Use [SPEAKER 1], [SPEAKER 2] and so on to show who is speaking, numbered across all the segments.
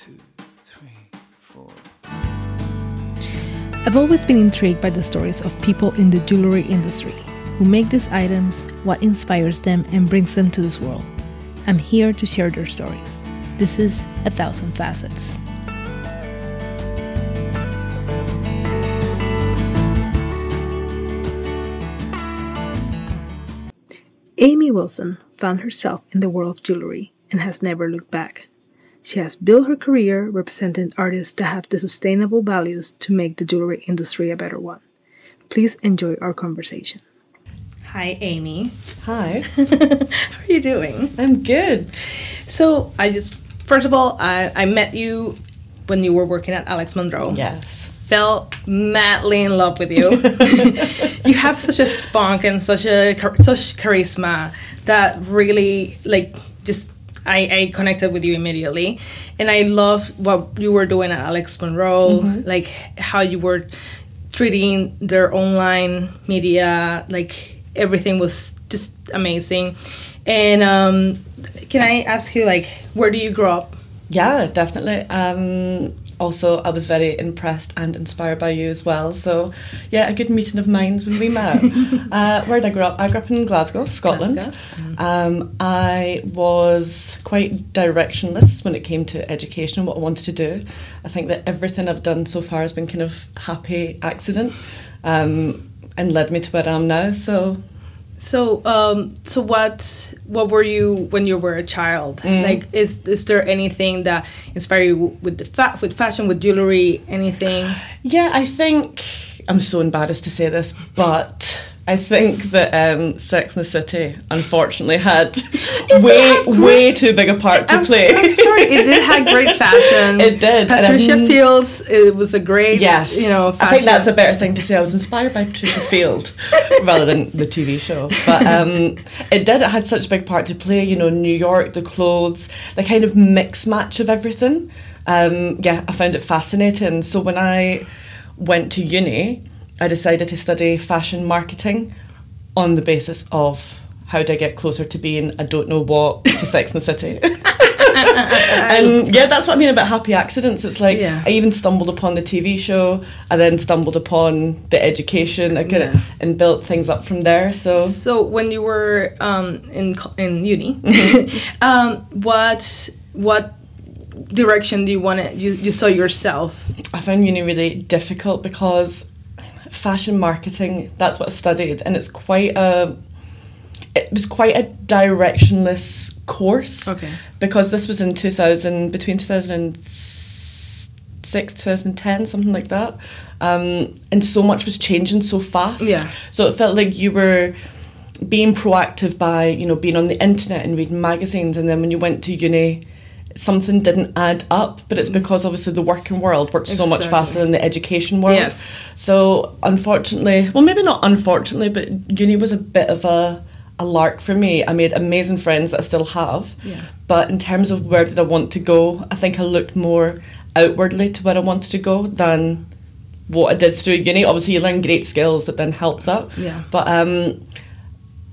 [SPEAKER 1] two, three, four.
[SPEAKER 2] I've always been intrigued by the stories of people in the jewelry industry who make these items, what inspires them, and brings them to this world. I'm here to share their stories. This is A Thousand Facets. Amy Wilson found herself in the world of jewelry and has never looked back. She has built her career representing artists that have the sustainable values to make the jewelry industry a better one. Please enjoy our conversation. Hi, Amy.
[SPEAKER 3] Hi.
[SPEAKER 2] How are you doing?
[SPEAKER 3] I'm good.
[SPEAKER 2] So, I just, first of all, I, I met you when you were working at Alex Monroe.
[SPEAKER 3] Yes.
[SPEAKER 2] Fell madly in love with you. you have such a spunk and such a such charisma that really like just I, I connected with you immediately, and I love what you were doing at Alex Monroe, like how you were treating their online media, like everything was just amazing. And um, can I ask you, like, where do you grow up?
[SPEAKER 3] Yeah, definitely. Um, also, I was very impressed and inspired by you as well. So, yeah, a good meeting of minds when we met. uh, where did I grow up? I grew up in Glasgow, Scotland.
[SPEAKER 2] Glasgow.
[SPEAKER 3] Um, I was quite directionless when it came to education and what I wanted to do. I think that everything I've done so far has been kind of happy accident um, and led me to where I am now. So,
[SPEAKER 2] So, um, so what what were you when you were a child? Like, is is there anything that inspired you with the fa- with fashion, with jewelry, anything?
[SPEAKER 3] Yeah, I think I'm so embarrassed to say this, but I think that um, Sex and the City unfortunately had way way too big a part to
[SPEAKER 2] I'm,
[SPEAKER 3] play.
[SPEAKER 2] I'm sorry, it did have great fashion.
[SPEAKER 3] It did,
[SPEAKER 2] Patricia
[SPEAKER 3] I'm-
[SPEAKER 2] Fields, it was a great,
[SPEAKER 3] Yes,
[SPEAKER 2] you know, fashion.
[SPEAKER 3] I think that's a better thing to say. I was inspired by Patricia Field rather than the TV show, but um, it did. It had such a big part to play. You know, New York, the clothes, the kind of mix match of everything. Um, yeah, I found it fascinating. So when I went to uni, I decided to study fashion marketing on the basis of how do I get closer to being I don't know what to Sex and the City. and yeah, that's what I mean about happy accidents. It's like
[SPEAKER 2] Yeah.
[SPEAKER 3] I even stumbled upon the TV show. I then stumbled upon the education. I of
[SPEAKER 2] Yeah.
[SPEAKER 3] and built things up from there. So
[SPEAKER 2] So when you were um, in in uni,
[SPEAKER 3] Mm-hmm.
[SPEAKER 2] um, what what direction do you want to you, you saw yourself?
[SPEAKER 3] I found uni really difficult because fashion marketing. That's what I studied, and it's quite a. It was quite a directionless course.
[SPEAKER 2] Okay.
[SPEAKER 3] Because this was in two thousand between two thousand and six, 2010, something like that. Um, and so much was changing so fast.
[SPEAKER 2] Yeah.
[SPEAKER 3] So it felt like you were being proactive by, you know, being on the internet and reading magazines. And then when you went to uni, something didn't add up. But it's because obviously the working world works so much faster than the education world.
[SPEAKER 2] Yes.
[SPEAKER 3] So unfortunately, well, maybe not unfortunately, but uni was a bit of a, a lark for me. I made amazing friends that I still have.
[SPEAKER 2] Yeah.
[SPEAKER 3] But in terms of where did I want to go, I think I looked more outwardly to where I wanted to go than what I did through uni. Obviously, you learn great skills that then help that.
[SPEAKER 2] Yeah.
[SPEAKER 3] But um,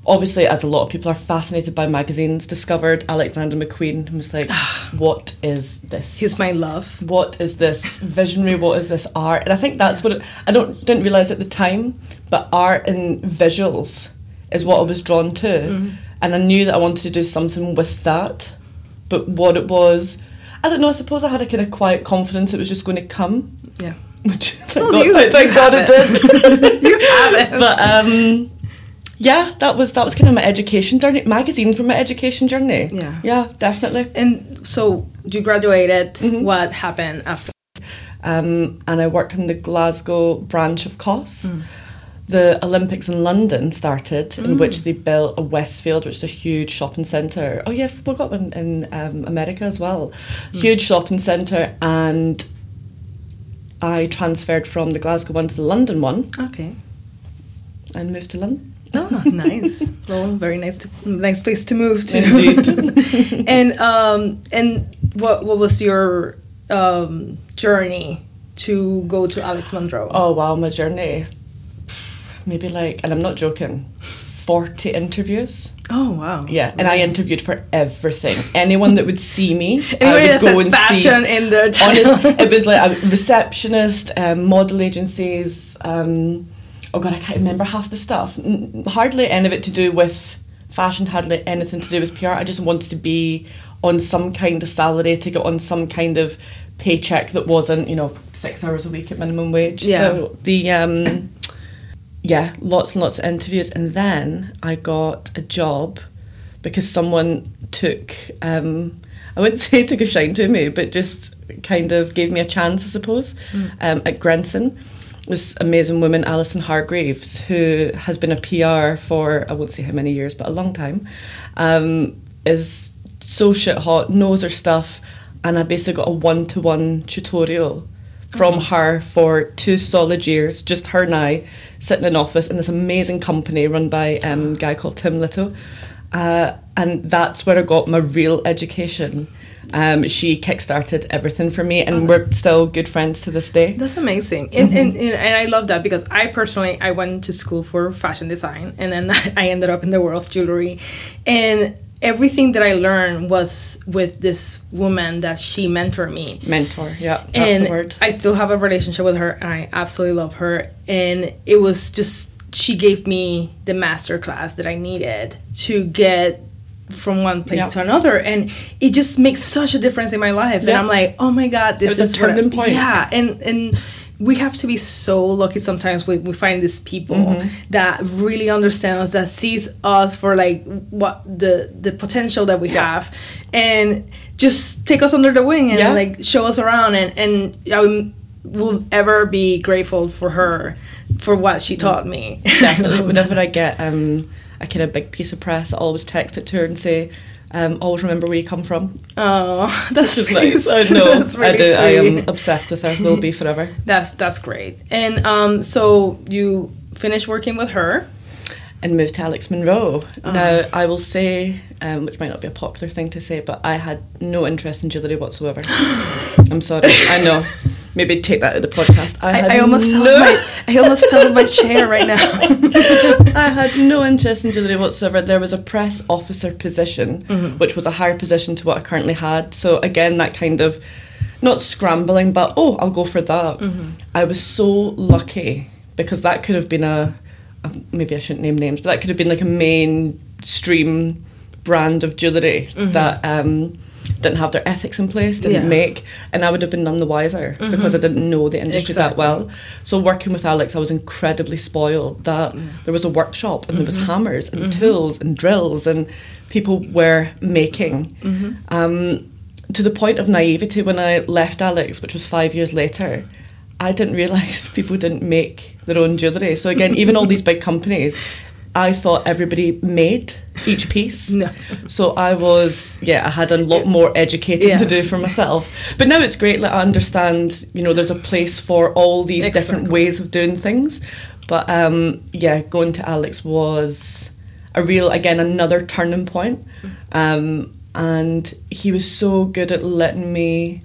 [SPEAKER 3] obviously, as a lot of people are fascinated by magazines, discovered Alexander McQueen and was like, what is this?
[SPEAKER 2] He's my love.
[SPEAKER 3] what is this visionary what is this art and i think that's what it, i don't didn't realize at the time but art and visuals is what i was drawn to
[SPEAKER 2] Mm-hmm.
[SPEAKER 3] and i knew that i wanted to do something with that but what it was i don't know i suppose i had a kind of quiet confidence it was just going to come
[SPEAKER 2] Yeah.
[SPEAKER 3] which thank
[SPEAKER 2] Well,
[SPEAKER 3] god,
[SPEAKER 2] you-
[SPEAKER 3] thank, thank
[SPEAKER 2] you
[SPEAKER 3] god
[SPEAKER 2] have
[SPEAKER 3] it did
[SPEAKER 2] You have it.
[SPEAKER 3] but um yeah that was that was kind of my education journey magazine for my education journey
[SPEAKER 2] Yeah.
[SPEAKER 3] yeah definitely
[SPEAKER 2] And so you graduated.
[SPEAKER 3] Mm-hmm.
[SPEAKER 2] What happened after?
[SPEAKER 3] um, and I worked in the Glasgow branch of COS. The Olympics in London started, in which they built a Westfield, which is a huge shopping centre. Oh yeah, we got one in um, America as well. Huge shopping centre, and I transferred from the Glasgow one to the London one
[SPEAKER 2] Okay.
[SPEAKER 3] and moved to London.
[SPEAKER 2] Oh, nice. well, very nice to nice place to move to.
[SPEAKER 3] Indeed.
[SPEAKER 2] and um and what what was your um journey to go to Alex Monroe?
[SPEAKER 3] Oh wow, my journey. Maybe like, and I'm not joking, 40 interviews.
[SPEAKER 2] Oh wow.
[SPEAKER 3] Yeah, and I interviewed for everything. Anyone that would see me, I would go and
[SPEAKER 2] fashion
[SPEAKER 3] see.
[SPEAKER 2] in their.
[SPEAKER 3] Honest, it was like a receptionist, um, model agencies. Um, oh god, I can't remember half the stuff. N- hardly any of it to do with fashion. Hardly anything to do with PR. I just wanted to be on some kind of salary, to get on some kind of paycheck that wasn't, you know, six hours a week at minimum wage.
[SPEAKER 2] Yeah.
[SPEAKER 3] So the um, yeah, lots and lots of interviews, and then I got a job because someone took um, I wouldn't say took a shine to me, but just kind of gave me a chance, I suppose, um, at Grenson. This amazing woman, Alison Hargreaves, who has been a PR for I won't say how many years, but a long time, um, is so shit hot, knows her stuff, and I basically got a one to one tutorial from her for two solid years, just her and I, sitting in an office in this amazing company run by um, a guy called Tim Little. Uh, and that's where I got my real education. Um, she kickstarted everything for me, and we're still good friends to this day.
[SPEAKER 2] That's amazing, and, and,
[SPEAKER 3] Mm-hmm.
[SPEAKER 2] and and I love that because I personally I went to school for fashion design, and then I ended up in the world of jewelry, and everything that I learned was with this woman that she mentored me.
[SPEAKER 3] Mentor, yeah, that's
[SPEAKER 2] and
[SPEAKER 3] the word.
[SPEAKER 2] I still have a relationship with her, and I absolutely love her. And it was just she gave me the master class that I needed to get from one place
[SPEAKER 3] Yeah.
[SPEAKER 2] to another, and it just makes such a difference in my life. And I'm like, oh my god, this
[SPEAKER 3] a
[SPEAKER 2] is what
[SPEAKER 3] turning point.
[SPEAKER 2] Yeah, and and. We have to be so lucky sometimes when we find these people
[SPEAKER 3] Mm-hmm.
[SPEAKER 2] that really understand us, that sees us for like what the the potential that we
[SPEAKER 3] Yeah.
[SPEAKER 2] have, and just take us under the wing and
[SPEAKER 3] Yeah.
[SPEAKER 2] like show us around and and I will ever be grateful for her for what she taught me.
[SPEAKER 3] Definitely, whenever I get um, a kind of big piece of press, I always text it to her and say, um, "Always remember where you come from."
[SPEAKER 2] oh, that's
[SPEAKER 3] Just
[SPEAKER 2] really,
[SPEAKER 3] nice. I know.
[SPEAKER 2] That's really
[SPEAKER 3] I do. I am obsessed with her. Will be forever.
[SPEAKER 2] That's that's great. And um, so you finished working with her.
[SPEAKER 3] and moved to Alex Monroe.
[SPEAKER 2] Uh-huh.
[SPEAKER 3] Now, I will say, um, which might not be a popular thing to say, but I had no interest in jewellery whatsoever. I'm sorry. I know. Maybe take that out of the podcast. I, had
[SPEAKER 2] I, I almost fell
[SPEAKER 3] no,
[SPEAKER 2] my, I almost fell off my chair right now.
[SPEAKER 3] I had no interest in jewellery whatsoever. There was a press officer position,
[SPEAKER 2] Mm-hmm.
[SPEAKER 3] which was a higher position to what I currently had. So again, that kind of not scrambling, but oh, I'll go for that.
[SPEAKER 2] Mm-hmm.
[SPEAKER 3] I was so lucky because that could have been a, a maybe I shouldn't name names, but that could have been like a mainstream brand of jewellery that um, didn't have their ethics in place, didn't
[SPEAKER 2] Mm-hmm. Yeah. Mm-hmm.
[SPEAKER 3] make, and I would have been none the wiser because I didn't know the industry that well. So working with Alex, I was incredibly spoiled that there was a workshop and there was hammers and tools and drills and people were making. Um, to the point of naivety, when I left Alex, which was five years later, I didn't realise people didn't make their own jewellery. So again, even all these big companies, I thought everybody made each piece.
[SPEAKER 2] No.
[SPEAKER 3] So I was, yeah, I had a lot more educating
[SPEAKER 2] Yeah.
[SPEAKER 3] to do for myself. But now it's great. Like I understand, you know, there's a place for all these different ways of doing things. But um, yeah, going to Alex was a real, again, another turning point. Um, and he was so good at letting me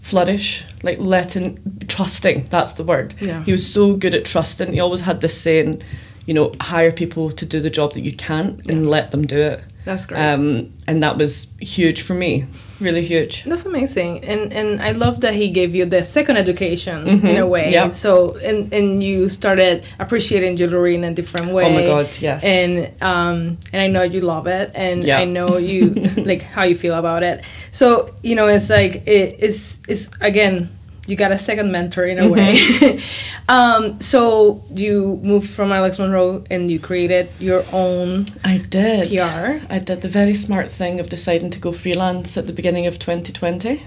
[SPEAKER 3] flourish, like letting, trusting, that's the word.
[SPEAKER 2] Yeah.
[SPEAKER 3] He was so good at trusting. He always had this saying, you know, hire people to do the job that you can't and let them do it.
[SPEAKER 2] That's great.
[SPEAKER 3] Um, and that was huge for me, really huge.
[SPEAKER 2] That's amazing, and and I love that he gave you the second education in
[SPEAKER 3] Mhm,
[SPEAKER 2] a way.
[SPEAKER 3] yeah.
[SPEAKER 2] So and and you started appreciating jewelry in a different way.
[SPEAKER 3] Oh my God, yes.
[SPEAKER 2] And um and I know you love it, and
[SPEAKER 3] Yeah.
[SPEAKER 2] I know you like how you feel about it. So you know, it's like it is is again. You got a second mentor in a
[SPEAKER 3] Mm-hmm.
[SPEAKER 2] way. um, so you moved from Alex Monroe and you created your own
[SPEAKER 3] I did.
[SPEAKER 2] PR.
[SPEAKER 3] I did the very smart thing of deciding to go freelance at the beginning of 2020.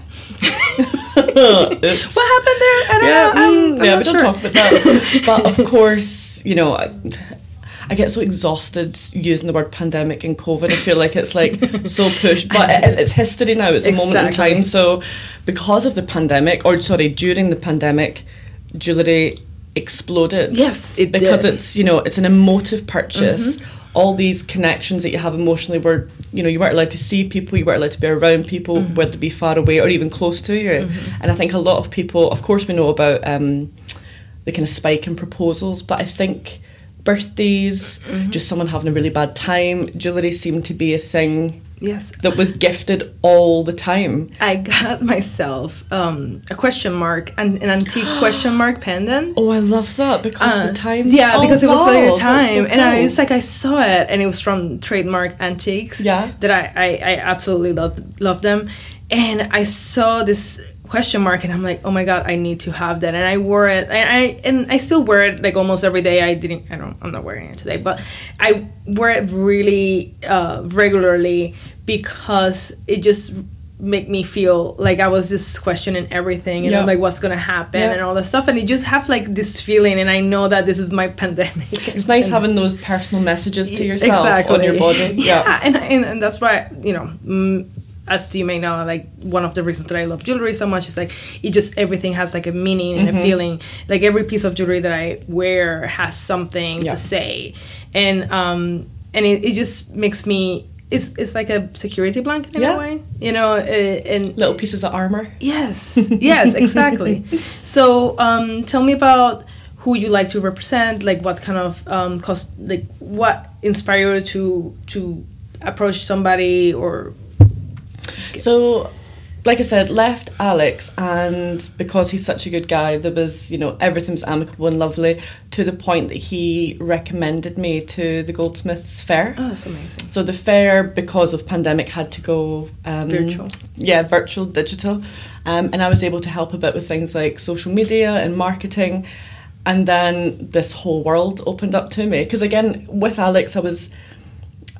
[SPEAKER 2] What happened there? I don't
[SPEAKER 3] yeah,
[SPEAKER 2] know. I'm,
[SPEAKER 3] mm,
[SPEAKER 2] I'm
[SPEAKER 3] yeah,
[SPEAKER 2] not
[SPEAKER 3] we don't talk about that. but of course, you know, I, I get so exhausted using the word pandemic and COVID. I feel like it's like so pushed, but it is, it's history now. It's a moment in time. So, because of the pandemic, or sorry, during the pandemic, jewellery exploded.
[SPEAKER 2] Yes, it
[SPEAKER 3] because
[SPEAKER 2] did.
[SPEAKER 3] it's you know it's an emotive purchase.
[SPEAKER 2] Mm-hmm.
[SPEAKER 3] All these connections that you have emotionally were you know you weren't allowed to see people, you weren't allowed to be around people,
[SPEAKER 2] Mm-hmm.
[SPEAKER 3] whether they be far away or even close to you. And I think a lot of people, of course, we know about um, the kind of spike in proposals, but I think birthdays,
[SPEAKER 2] Mm-hmm.
[SPEAKER 3] just someone having a really bad time. Jewellery seemed to be a thing
[SPEAKER 2] Yes.
[SPEAKER 3] that was gifted all the time.
[SPEAKER 2] I got myself um, a question mark and an antique question mark pendant.
[SPEAKER 3] Oh, I love that because
[SPEAKER 2] Uh,
[SPEAKER 3] the time.
[SPEAKER 2] Yeah,
[SPEAKER 3] Oh,
[SPEAKER 2] because it was like the
[SPEAKER 3] that's so
[SPEAKER 2] time, and I
[SPEAKER 3] cool.
[SPEAKER 2] it's like I saw it, and it was from Trademark Antiques.
[SPEAKER 3] Yeah.
[SPEAKER 2] that I I, I absolutely love love them, and I saw this question mark, and I'm like, oh my god, I need to have that, and I wore it, and I and I still wear it like almost every day. I didn't, I don't, I'm not wearing it today, but I wear it really uh, regularly because it just make me feel like I was just questioning everything and
[SPEAKER 3] Yeah.
[SPEAKER 2] I'm like what's gonna happen
[SPEAKER 3] Yeah.
[SPEAKER 2] and all that stuff and you just have like this feeling and I know that this is my pandemic.
[SPEAKER 3] It's nice
[SPEAKER 2] And-
[SPEAKER 3] having those personal messages to yourself on your body.
[SPEAKER 2] Yeah, and, and and that's why you know. As you may know, like one of the reasons that I love jewelry so much is like it just everything has like a meaning and
[SPEAKER 3] Mm-hmm.
[SPEAKER 2] a feeling. Like every piece of jewelry that I wear has something
[SPEAKER 3] Yeah.
[SPEAKER 2] to say, and um and it, it just makes me it's it's like a security blanket in
[SPEAKER 3] Yeah.
[SPEAKER 2] a way, you know. Uh, and
[SPEAKER 3] Little pieces of armor.
[SPEAKER 2] Yes, yes, exactly. so, um, tell me about who you like to represent. Like, what kind of um, cost? Like, what inspired you to to approach somebody or?
[SPEAKER 3] So, like I said, left Alex, and because he's such a good guy, there was, you know, everything was amicable and lovely to the point that he recommended me to the Goldsmiths Fair.
[SPEAKER 2] Oh, that's amazing.
[SPEAKER 3] So the fair, because of pandemic, had to go um,
[SPEAKER 2] Virtual.
[SPEAKER 3] Yeah, virtual, digital, um, and I was able to help a bit with things like social media and marketing, and then this whole world opened up to me. Because again, with Alex, I was.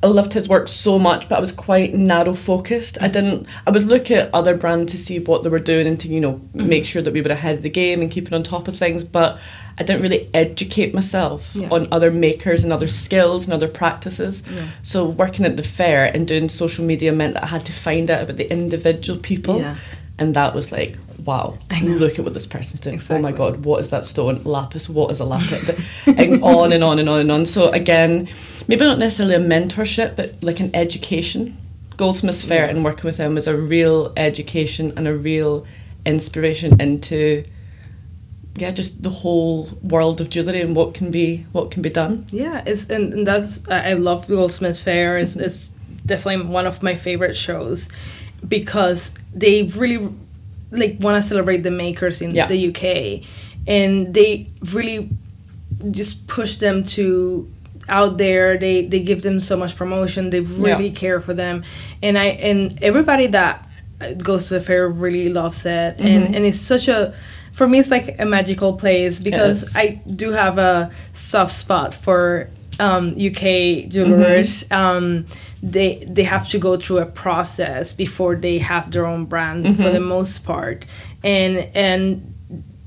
[SPEAKER 3] I loved his work so much, but I was quite narrow focused. I didn't. I would look at other brands to see what they were doing and to you know
[SPEAKER 2] Mm-hmm.
[SPEAKER 3] make sure that we were ahead of the game and keeping on top of things. But I didn't really educate myself
[SPEAKER 2] Yeah.
[SPEAKER 3] on other makers and other skills and other practices.
[SPEAKER 2] Yeah.
[SPEAKER 3] So working at the fair and doing social media meant that I had to find out about the individual people.
[SPEAKER 2] Yeah.
[SPEAKER 3] And that was like, wow, look at what this person's doing. Oh my God, what is that stone? Lapis, what is a lapis? and on and on and on and on. So again, maybe not necessarily a mentorship, but like an education. Goldsmiths Fair and working with them was a real education and a real inspiration into yeah, just the whole world of jewellery and what can be what can be done.
[SPEAKER 2] Yeah, it's and, and that's I I love Goldsmiths Fair. It's,
[SPEAKER 3] Mm-hmm.
[SPEAKER 2] it's definitely one of my favorite shows because they really like want to celebrate the makers in
[SPEAKER 3] Yeah.
[SPEAKER 2] the UK, and they really just push them to out there. They they give them so much promotion. They really
[SPEAKER 3] Yeah.
[SPEAKER 2] care for them, and I and everybody that goes to the fair really loves it,
[SPEAKER 3] Mm-hmm.
[SPEAKER 2] and and it's such a for me it's like a magical place because
[SPEAKER 3] is.
[SPEAKER 2] I do have a soft spot for um, UK jewelers.
[SPEAKER 3] Mm-hmm.
[SPEAKER 2] Um, they they have to go through a process before they have their own brand for
[SPEAKER 3] Mm-hmm.
[SPEAKER 2] the most part, and and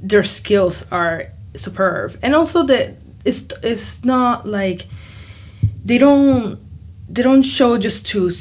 [SPEAKER 2] their skills are superb. And also the it's it's not like they don't they don't show just to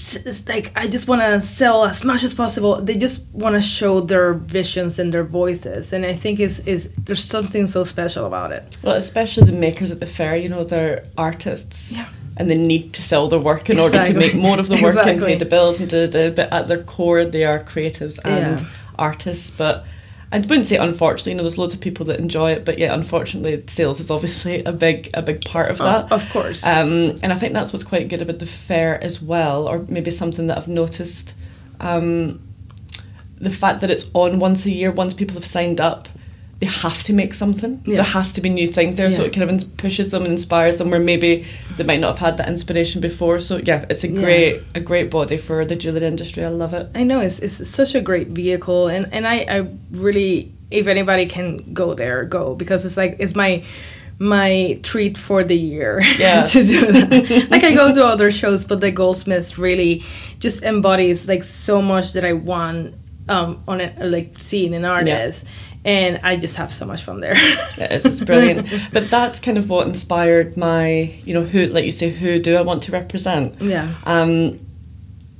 [SPEAKER 2] like I just want to sell as much as possible. They just want to show their visions and their voices, and I think is is there's something so special about it.
[SPEAKER 3] Well, especially the makers at the fair, you know, they're artists.
[SPEAKER 2] Yeah.
[SPEAKER 3] And they need to sell their work in order to make more of the work and
[SPEAKER 2] Exactly.
[SPEAKER 3] pay the bills and do the but at their core they are creatives and
[SPEAKER 2] Yeah.
[SPEAKER 3] artists. But I wouldn't say unfortunately, you know, there's loads of people that enjoy it, but yeah, unfortunately sales is obviously a big a big part of that.
[SPEAKER 2] of course.
[SPEAKER 3] Um, and I think that's what's quite good about the fair as well, or maybe something that I've noticed. Um, the fact that it's on once a year, once people have signed up, they have to make something.
[SPEAKER 2] Yeah.
[SPEAKER 3] There has to be new things there, so it kind of pushes them and inspires them where maybe they might not have had that inspiration before. So yeah, it's a
[SPEAKER 2] Yeah.
[SPEAKER 3] great a great body for the jewellery industry. I love it.
[SPEAKER 2] I know it's, it's such a great vehicle, and and I, I really, if anybody can go there, go because it's like it's my my treat for the year
[SPEAKER 3] Yes.
[SPEAKER 2] to do that. like I go to other shows, but the Goldsmiths really just embodies like so much that I want um, on it, like seeing an artist, and I just have so much fun there.
[SPEAKER 3] It is, it's brilliant. but that's kind of what inspired my, you know, who, like you say, who do I want to represent?
[SPEAKER 2] yeah,
[SPEAKER 3] Um,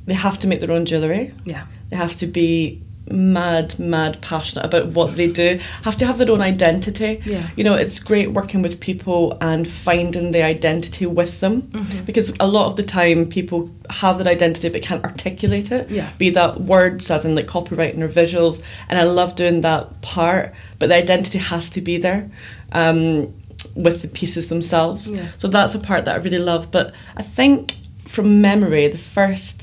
[SPEAKER 3] they have to make their own jewellery.
[SPEAKER 2] yeah,
[SPEAKER 3] They have to be mad, mad passionate about what they do. Have to have their own identity.
[SPEAKER 2] Yeah.
[SPEAKER 3] You know, it's great working with people and finding the identity with them
[SPEAKER 2] Mm-hmm.
[SPEAKER 3] because a lot of the time people have their identity but can't articulate it.
[SPEAKER 2] Yeah.
[SPEAKER 3] Be that words as in like copywriting or visuals. And I love doing that part, but the identity has to be there. Um, with the pieces themselves.
[SPEAKER 2] Yeah.
[SPEAKER 3] So that's a part that I really love. But I think from memory, the first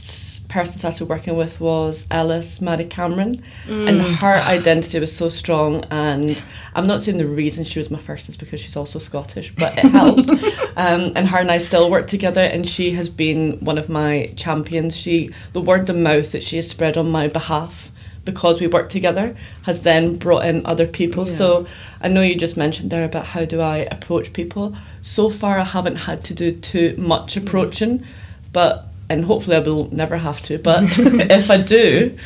[SPEAKER 3] person I started working with was Ellis Mhairi Cameron, and her identity was so strong. And I'm not saying the reason she was my first is because she's also Scottish, but it helped. um, and her and I still work together, and she has been one of my champions. She, the word of mouth that she has spread on my behalf. Because we work together, has then brought in other people.
[SPEAKER 2] Yeah.
[SPEAKER 3] So I know you just mentioned there about how do I approach people. So far, I haven't had to do too much approaching, but and hopefully I will never have to. But if I do,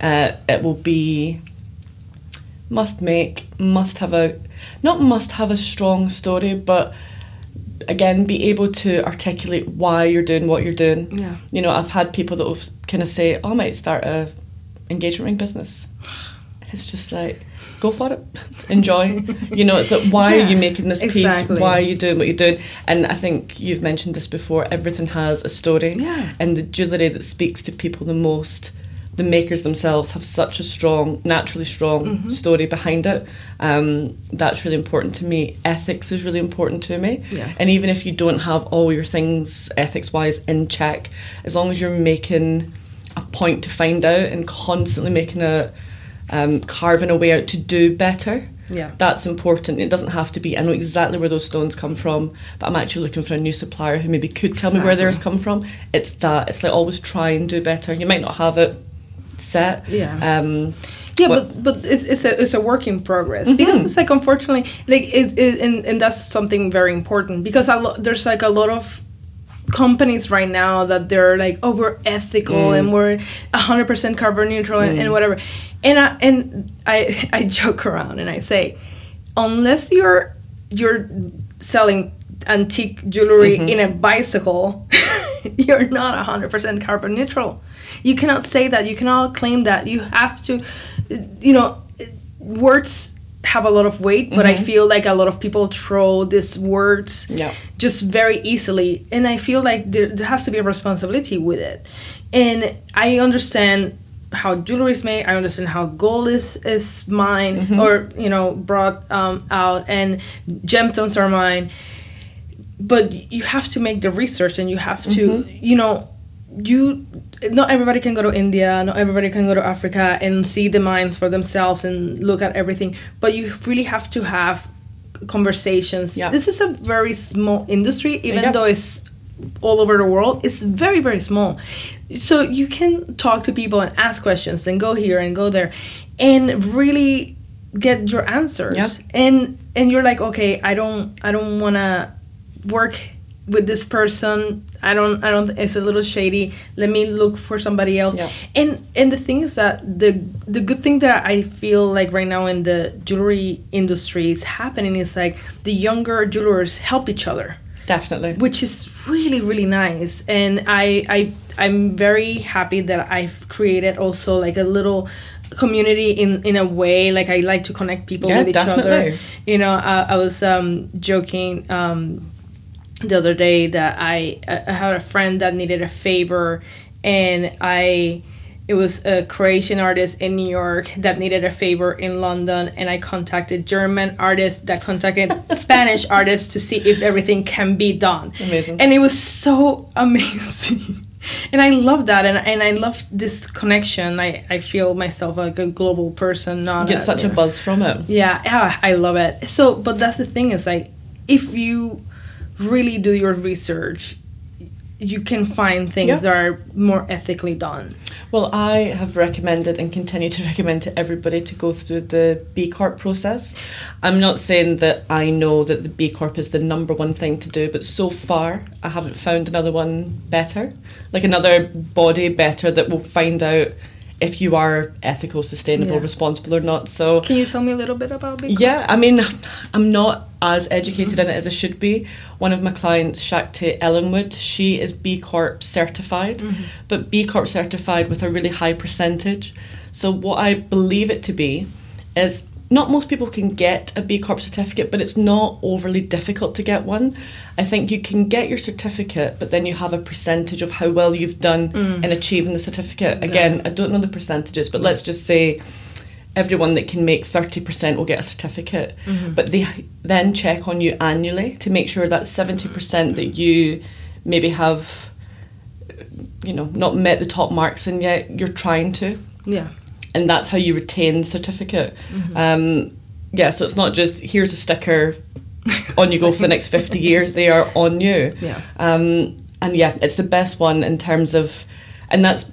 [SPEAKER 3] uh, it will be must make, must have a not must have a strong story, but again be able to articulate why you're doing what you're doing.
[SPEAKER 2] Yeah.
[SPEAKER 3] You know, I've had people that will kind of say, "Oh, I might start a engagement ring business." It's just like, go for it, enjoy. you know, it's like, why are you making this
[SPEAKER 2] exactly.
[SPEAKER 3] piece? Why are you doing what you're doing? And I think you've mentioned this before. Everything has a story,
[SPEAKER 2] Yeah.
[SPEAKER 3] and the jewellery that speaks to people the most, the makers themselves have such a strong, naturally strong
[SPEAKER 2] Mm-hmm.
[SPEAKER 3] story behind it. Um, that's really important to me. Ethics is really important to me.
[SPEAKER 2] Yeah.
[SPEAKER 3] And even if you don't have all your things ethics wise in check, as long as you're making a point to find out and constantly making a um, carving a way out to do better.
[SPEAKER 2] Yeah.
[SPEAKER 3] That's important. It doesn't have to be. I know exactly where those stones come from, but I'm actually looking for a new supplier who maybe could tell me where theirs come from. It's that. It's like always try and do better. You might not have it set.
[SPEAKER 2] Yeah.
[SPEAKER 3] Um,
[SPEAKER 2] Yeah, but but it's it's a it's a work in progress because it's like unfortunately like it, it and and that's something very important because lo- there's like a lot of companies right now that they're like oh we're ethical mm. and we're 100% carbon neutral and, and mm. whatever. And I and I I joke around and I say unless you're you're selling antique jewelry mm-hmm. in a bicycle you're not 100% carbon neutral. You cannot say that. You cannot claim that. You have to you know words have a lot of weight but i mm-hmm. feel like a lot of people throw these words
[SPEAKER 3] Yeah.
[SPEAKER 2] just very easily and i feel like there, there has to be a responsibility with it. And i understand how jewelry is made i understand how gold is is mine mm-hmm. or you know brought um, out and gemstones are mine but you have to make the research and you have to mm-hmm. you know you not everybody can go to india not everybody can go to africa and see the mines for themselves and look at everything but you really have to have conversations
[SPEAKER 3] Yeah.
[SPEAKER 2] this is a very small industry even
[SPEAKER 3] Yeah.
[SPEAKER 2] though it's all over the world it's very very small so you can talk to people and ask questions and go here and go there and really get your answers
[SPEAKER 3] Yeah.
[SPEAKER 2] and and you're like okay i don't i don't want to work with this person i don't i don't it's a little shady let me look for somebody else
[SPEAKER 3] Yeah.
[SPEAKER 2] and and the thing is that the the good thing that i feel like right now in the jewelry industry is happening is like the younger jewelers help each other
[SPEAKER 3] definitely.
[SPEAKER 2] which is really really nice and i i i'm very happy that i've created also like a little community in in a way like i like to connect people
[SPEAKER 3] Yeah,
[SPEAKER 2] with each other
[SPEAKER 3] definitely.
[SPEAKER 2] you know i, I was um joking um the other day that I, uh, I had a friend that needed a favor and I it was a Croatian artist in New York that needed a favor in London and I contacted German artists that contacted Spanish artists to see if everything can be done.
[SPEAKER 3] Amazing.
[SPEAKER 2] And it was so amazing. And I love that and, and I love this connection. I, I feel myself like a global person, not
[SPEAKER 3] You get
[SPEAKER 2] a-
[SPEAKER 3] such a
[SPEAKER 2] know.
[SPEAKER 3] buzz from it.
[SPEAKER 2] Yeah, yeah, I love it. So, but that's the thing is like, if you really do your research, you can find things
[SPEAKER 3] Yeah.
[SPEAKER 2] that are more ethically done.
[SPEAKER 3] Well, I have recommended and continue to recommend to everybody to go through the B Corp process. I'm not saying that I know that the B Corp is the number one thing to do, but so far I haven't found another one better, like another body better that will find out if you are ethical, sustainable,
[SPEAKER 2] Yeah.
[SPEAKER 3] responsible or not. So
[SPEAKER 2] Can you tell me a little bit about Big
[SPEAKER 3] yeah, I mean, I'm not as educated in it as I should be. One of my clients, Shakti Ellenwood, she is B Corp certified, mm-hmm. but B Corp certified with a really high percentage. So, what I believe it to be is not most people can get a B Corp certificate, but it's not overly difficult to get one. I think you can get your certificate, but then you have a percentage of how well you've done in achieving the certificate. Again, I don't know the percentages, but let's just say everyone that can make 30% will get a certificate.
[SPEAKER 2] Mm-hmm.
[SPEAKER 3] But they then check on you annually to make sure that 70% that you maybe have, you know, not met the top marks and yet you're trying to.
[SPEAKER 2] Yeah.
[SPEAKER 3] And that's how you retain the certificate.
[SPEAKER 2] Mm-hmm.
[SPEAKER 3] Um, yeah, so it's not just here's a sticker, on you go for the next 50 years, they are on you.
[SPEAKER 2] Yeah.
[SPEAKER 3] Um, and yeah, it's the best one in terms of, and that's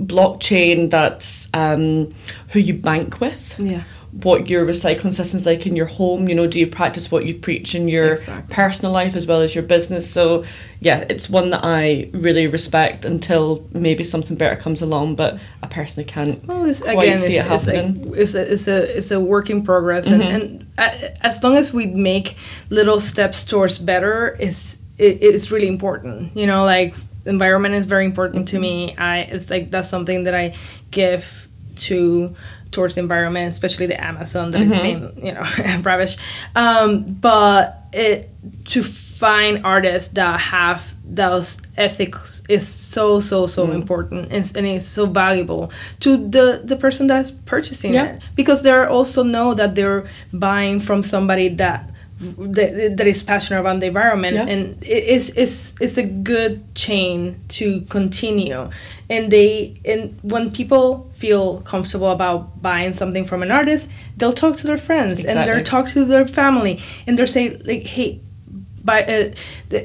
[SPEAKER 3] blockchain, that's um, who you bank with,
[SPEAKER 2] Yeah.
[SPEAKER 3] What your recycling system's like in your home. You know, do you practice what you preach in your
[SPEAKER 2] Exactly.
[SPEAKER 3] personal life as well as your business? So yeah, it's one that I really respect until maybe something better comes along, but I personally can't
[SPEAKER 2] Well, it's,
[SPEAKER 3] quite
[SPEAKER 2] again,
[SPEAKER 3] see
[SPEAKER 2] it's,
[SPEAKER 3] it happening.
[SPEAKER 2] it's, a, it's a it's a work in progress, and, mm-hmm. and as long as we make little steps towards better, it's it, it's really important. You know, like environment is very important to mm-hmm. me. I it's like that's something that I give to towards the environment, especially the Amazon that it's been you know ravished. Um, but it to find artists that have those ethics is so so so important and, and it's so valuable to the the person that's purchasing
[SPEAKER 3] Yeah.
[SPEAKER 2] it because they're also know that they're buying from somebody that that, that is passionate about the environment
[SPEAKER 3] Yeah.
[SPEAKER 2] and it is it's it's a good chain to continue and they and when people feel comfortable about buying something from an artist they'll talk to their friends and they'll talk to their family and they'll say like hey by uh,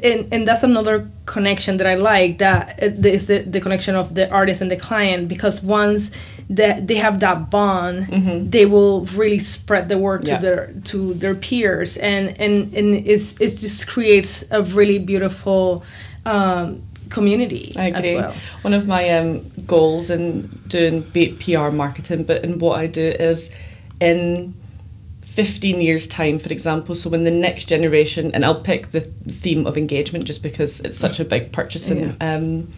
[SPEAKER 2] and, and that's another connection that I like that uh, is the, the connection of the artist and the client because once that they have that bond they will really spread the word
[SPEAKER 3] Mm-hmm. Yeah.
[SPEAKER 2] to their to their peers and and and it's it just creates a really beautiful um, community
[SPEAKER 3] I
[SPEAKER 2] as
[SPEAKER 3] agree.
[SPEAKER 2] well
[SPEAKER 3] One of my um, goals in doing PR marketing, but in what I do is in 15 years' time, for example, so when the next generation, and I'll pick the theme of engagement just because it's such a big purchasing um,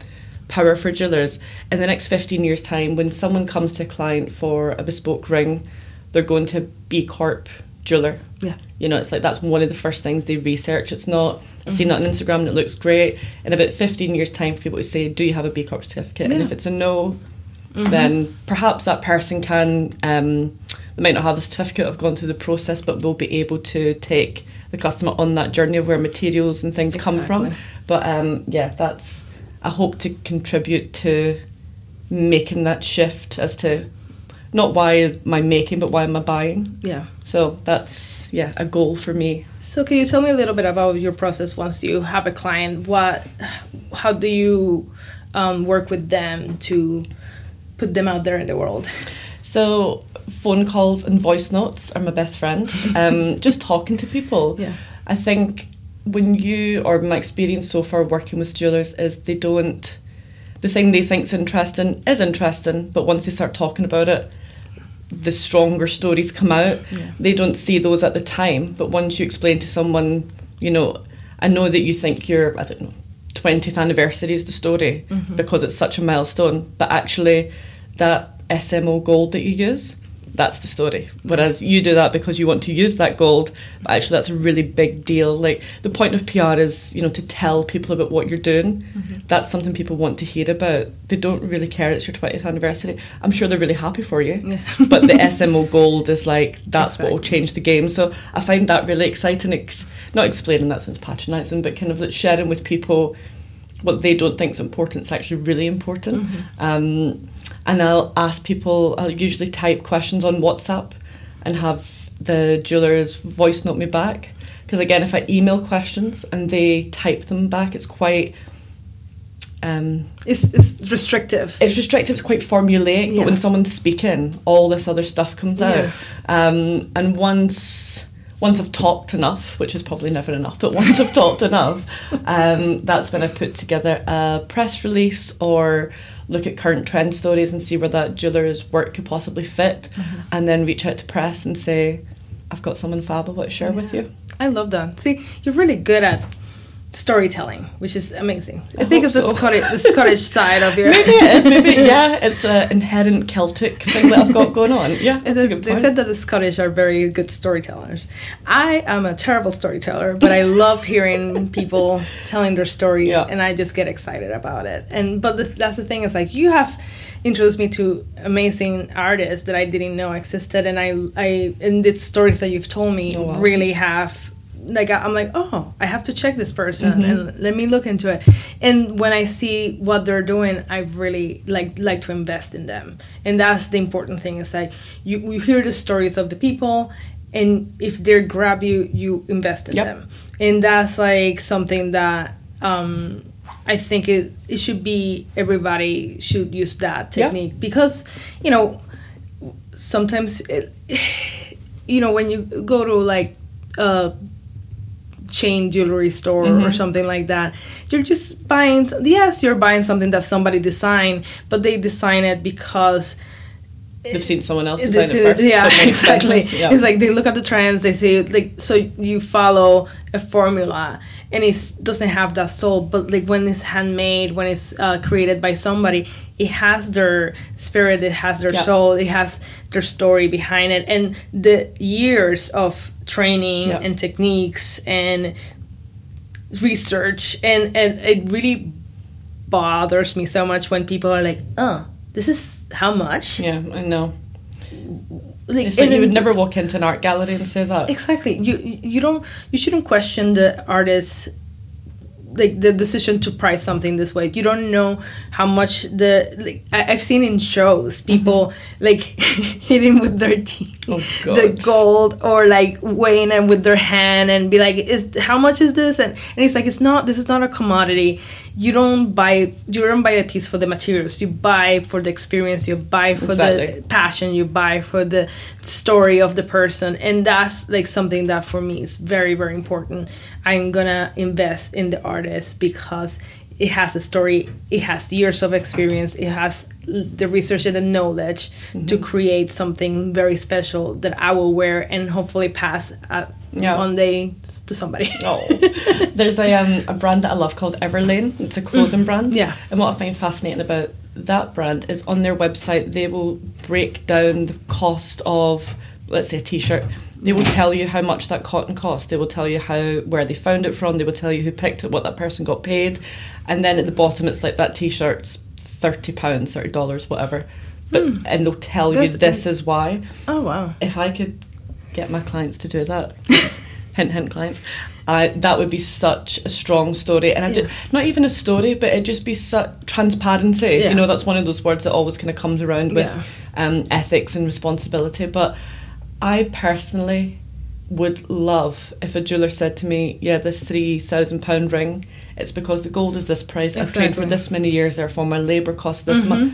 [SPEAKER 3] power for jewelers. In the next 15 years' time, when someone comes to a client for a bespoke ring, they're going to B Corp jeweler.
[SPEAKER 2] yeah
[SPEAKER 3] You know, it's like that's one of the first things they research. It's not, I've seen that on Instagram and it looks great. In about 15 years' time, for people to say, Do you have a B Corp certificate? And if it's a no, then perhaps that person can, um, they might not have the certificate, have gone through the process, but will be able to take the customer on that journey of where materials and things come from. But um, yeah, that's, I hope to contribute to making that shift as to not why am I making, but why am I buying.
[SPEAKER 2] yeah
[SPEAKER 3] So that's yeah a goal for me.
[SPEAKER 2] So can you tell me a little bit about your process once you have a client? What, how do you um, work with them to put them out there in the world?
[SPEAKER 3] So phone calls and voice notes are my best friend. Um, just talking to people.
[SPEAKER 2] Yeah.
[SPEAKER 3] I think when you or my experience so far working with jewelers is they don't the thing they think's interesting is interesting, but once they start talking about it, the stronger stories come out.
[SPEAKER 2] Yeah.
[SPEAKER 3] They don't see those at the time, but once you explain to someone, you know, I know that you think your I don't know, twentieth anniversary is the story mm-hmm. because it's such a milestone, but actually that SMO gold that you use, that's the story. Whereas you do that because you want to use that gold, but actually that's a really big deal. Like the point of PR is, you know, to tell people about what you're doing. Mm-hmm. That's something people want to hear about. They don't really care it's your 20th anniversary. I'm sure they're really happy for you.
[SPEAKER 2] Yeah.
[SPEAKER 3] but the SMO gold is like that's what will change the game. So I find that really exciting. Ex- not explaining that sounds patronising, but kind of like sharing with people what they don't think is important is actually really important. Um, and I'll ask people, I'll usually type questions on WhatsApp and have the jewelers voice note me back. Because again, if I email questions and they type them back, it's quite. Um,
[SPEAKER 2] It's, it's restrictive.
[SPEAKER 3] it's restrictive, it's quite formulaic,
[SPEAKER 2] Yeah.
[SPEAKER 3] but when someone's speaking, all this other stuff comes
[SPEAKER 2] Yeah.
[SPEAKER 3] out. Um, and once once I've talked enough, which is probably never enough, but once I've talked enough, um, that's when I put together a press release or look at current trend stories and see where that jeweller's work could possibly fit,
[SPEAKER 2] Mm-hmm.
[SPEAKER 3] and then reach out to press and say, I've got someone fab I want to share with you.
[SPEAKER 2] I love that. See, you're really good at storytelling, which is amazing. I, think
[SPEAKER 3] hope
[SPEAKER 2] it's the. Scottish, the Scottish side of your.
[SPEAKER 3] Maybe it is. Maybe yeah. It's an inherent Celtic thing that I've got going on. Yeah,
[SPEAKER 2] they, they said that the Scottish are very good storytellers. I am a terrible storyteller, but I love hearing people telling their stories,
[SPEAKER 3] Yeah.
[SPEAKER 2] and I just get excited about it. And but the, that's the thing is like you have introduced me to amazing artists that I didn't know existed, and I I and the stories that you've told me
[SPEAKER 3] Oh, wow.
[SPEAKER 2] really have. Like I'm like, oh, I have to check this person
[SPEAKER 3] Mm-hmm.
[SPEAKER 2] and let me look into it. And when I see what they're doing, I really like like to invest in them. And that's the important thing. Is like you, you hear the stories of the people, and if they grab you, you invest in
[SPEAKER 3] Yep.
[SPEAKER 2] them. And that's like something that um, I think it it should be everybody should use that
[SPEAKER 3] Yeah.
[SPEAKER 2] technique because you know sometimes it, you know when you go to like a chain jewelry store or mm-hmm. something like that you're just buying yes you're buying something that somebody designed but they design it because
[SPEAKER 3] They've seen someone else design it
[SPEAKER 2] is-
[SPEAKER 3] first.
[SPEAKER 2] yeah
[SPEAKER 3] but more expensive.
[SPEAKER 2] exactly
[SPEAKER 3] Yeah.
[SPEAKER 2] it's like they look at the trends they say like so you follow a formula and it doesn't have that soul but like when it's handmade when it's uh, created by somebody it has their spirit it has their
[SPEAKER 3] Yeah.
[SPEAKER 2] soul it has their story behind it and the years of training
[SPEAKER 3] Yeah.
[SPEAKER 2] and techniques and research and and it really bothers me so much when people are like oh this is how much
[SPEAKER 3] yeah, I know.
[SPEAKER 2] Like,
[SPEAKER 3] It's like you would never walk into an art gallery and say that.
[SPEAKER 2] exactly. You you don't you shouldn't question the artist like the decision to price something this way. You don't know how much the like I, i've seen in shows people mm-hmm. like hitting with their teeth
[SPEAKER 3] Oh,
[SPEAKER 2] the gold or like weighing them with their hand and be like is how much is this? And, and it's like it's not this is not a commodity you don't buy you don't buy a piece for the materials. You buy for the experience. You buy for
[SPEAKER 3] Exactly.
[SPEAKER 2] the passion. You buy for the story of the person. And that's like something that for me is very very important. I'm gonna invest in the artist because it has a story it has years of experience it has the research and the knowledge
[SPEAKER 3] Mm-hmm.
[SPEAKER 2] to create something very special that i will wear and hopefully pass
[SPEAKER 3] Yeah.
[SPEAKER 2] one day to somebody
[SPEAKER 3] Oh, there's a um, a brand that I love called Everlane. It's a clothing brand.
[SPEAKER 2] Mm. Yeah.
[SPEAKER 3] And what I find fascinating about that brand is on their website they will break down the cost of let's say a t-shirt. They will tell you how much that cotton cost. They will tell you how where they found it from. They will tell you who picked it, what that person got paid, and then at the bottom it's like that t-shirt's thirty pounds, thirty dollars, whatever. But and they'll tell you
[SPEAKER 2] Hmm.
[SPEAKER 3] This is why
[SPEAKER 2] oh wow
[SPEAKER 3] if I could get my clients to do that, hint, hint, clients, I, that would be such a strong story. And I
[SPEAKER 2] Yeah.
[SPEAKER 3] ju- not even a story, but it'd just be such transparency.
[SPEAKER 2] Yeah.
[SPEAKER 3] You know, that's one of those words that always kind of comes around with
[SPEAKER 2] Yeah.
[SPEAKER 3] um, ethics and responsibility. But I personally would love if a jeweler said to me, "Yeah, this three thousand pound ring, it's because the gold is this price. I've trained for this many years, therefore my labour costs this much."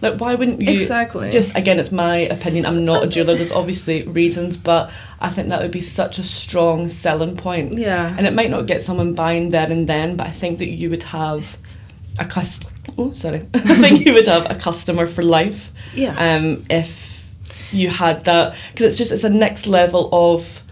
[SPEAKER 3] Like, why wouldn't you?
[SPEAKER 2] Exactly.
[SPEAKER 3] Just again, it's my opinion. I'm not a jeweler. There's obviously reasons, but I think that would be such a strong selling point.
[SPEAKER 2] Yeah.
[SPEAKER 3] And it might not get someone buying there and then, but I think that you would have a cust. Oh, sorry. I think you would have a customer for life.
[SPEAKER 2] Yeah.
[SPEAKER 3] Um, if you had that, because it's just it's a next level of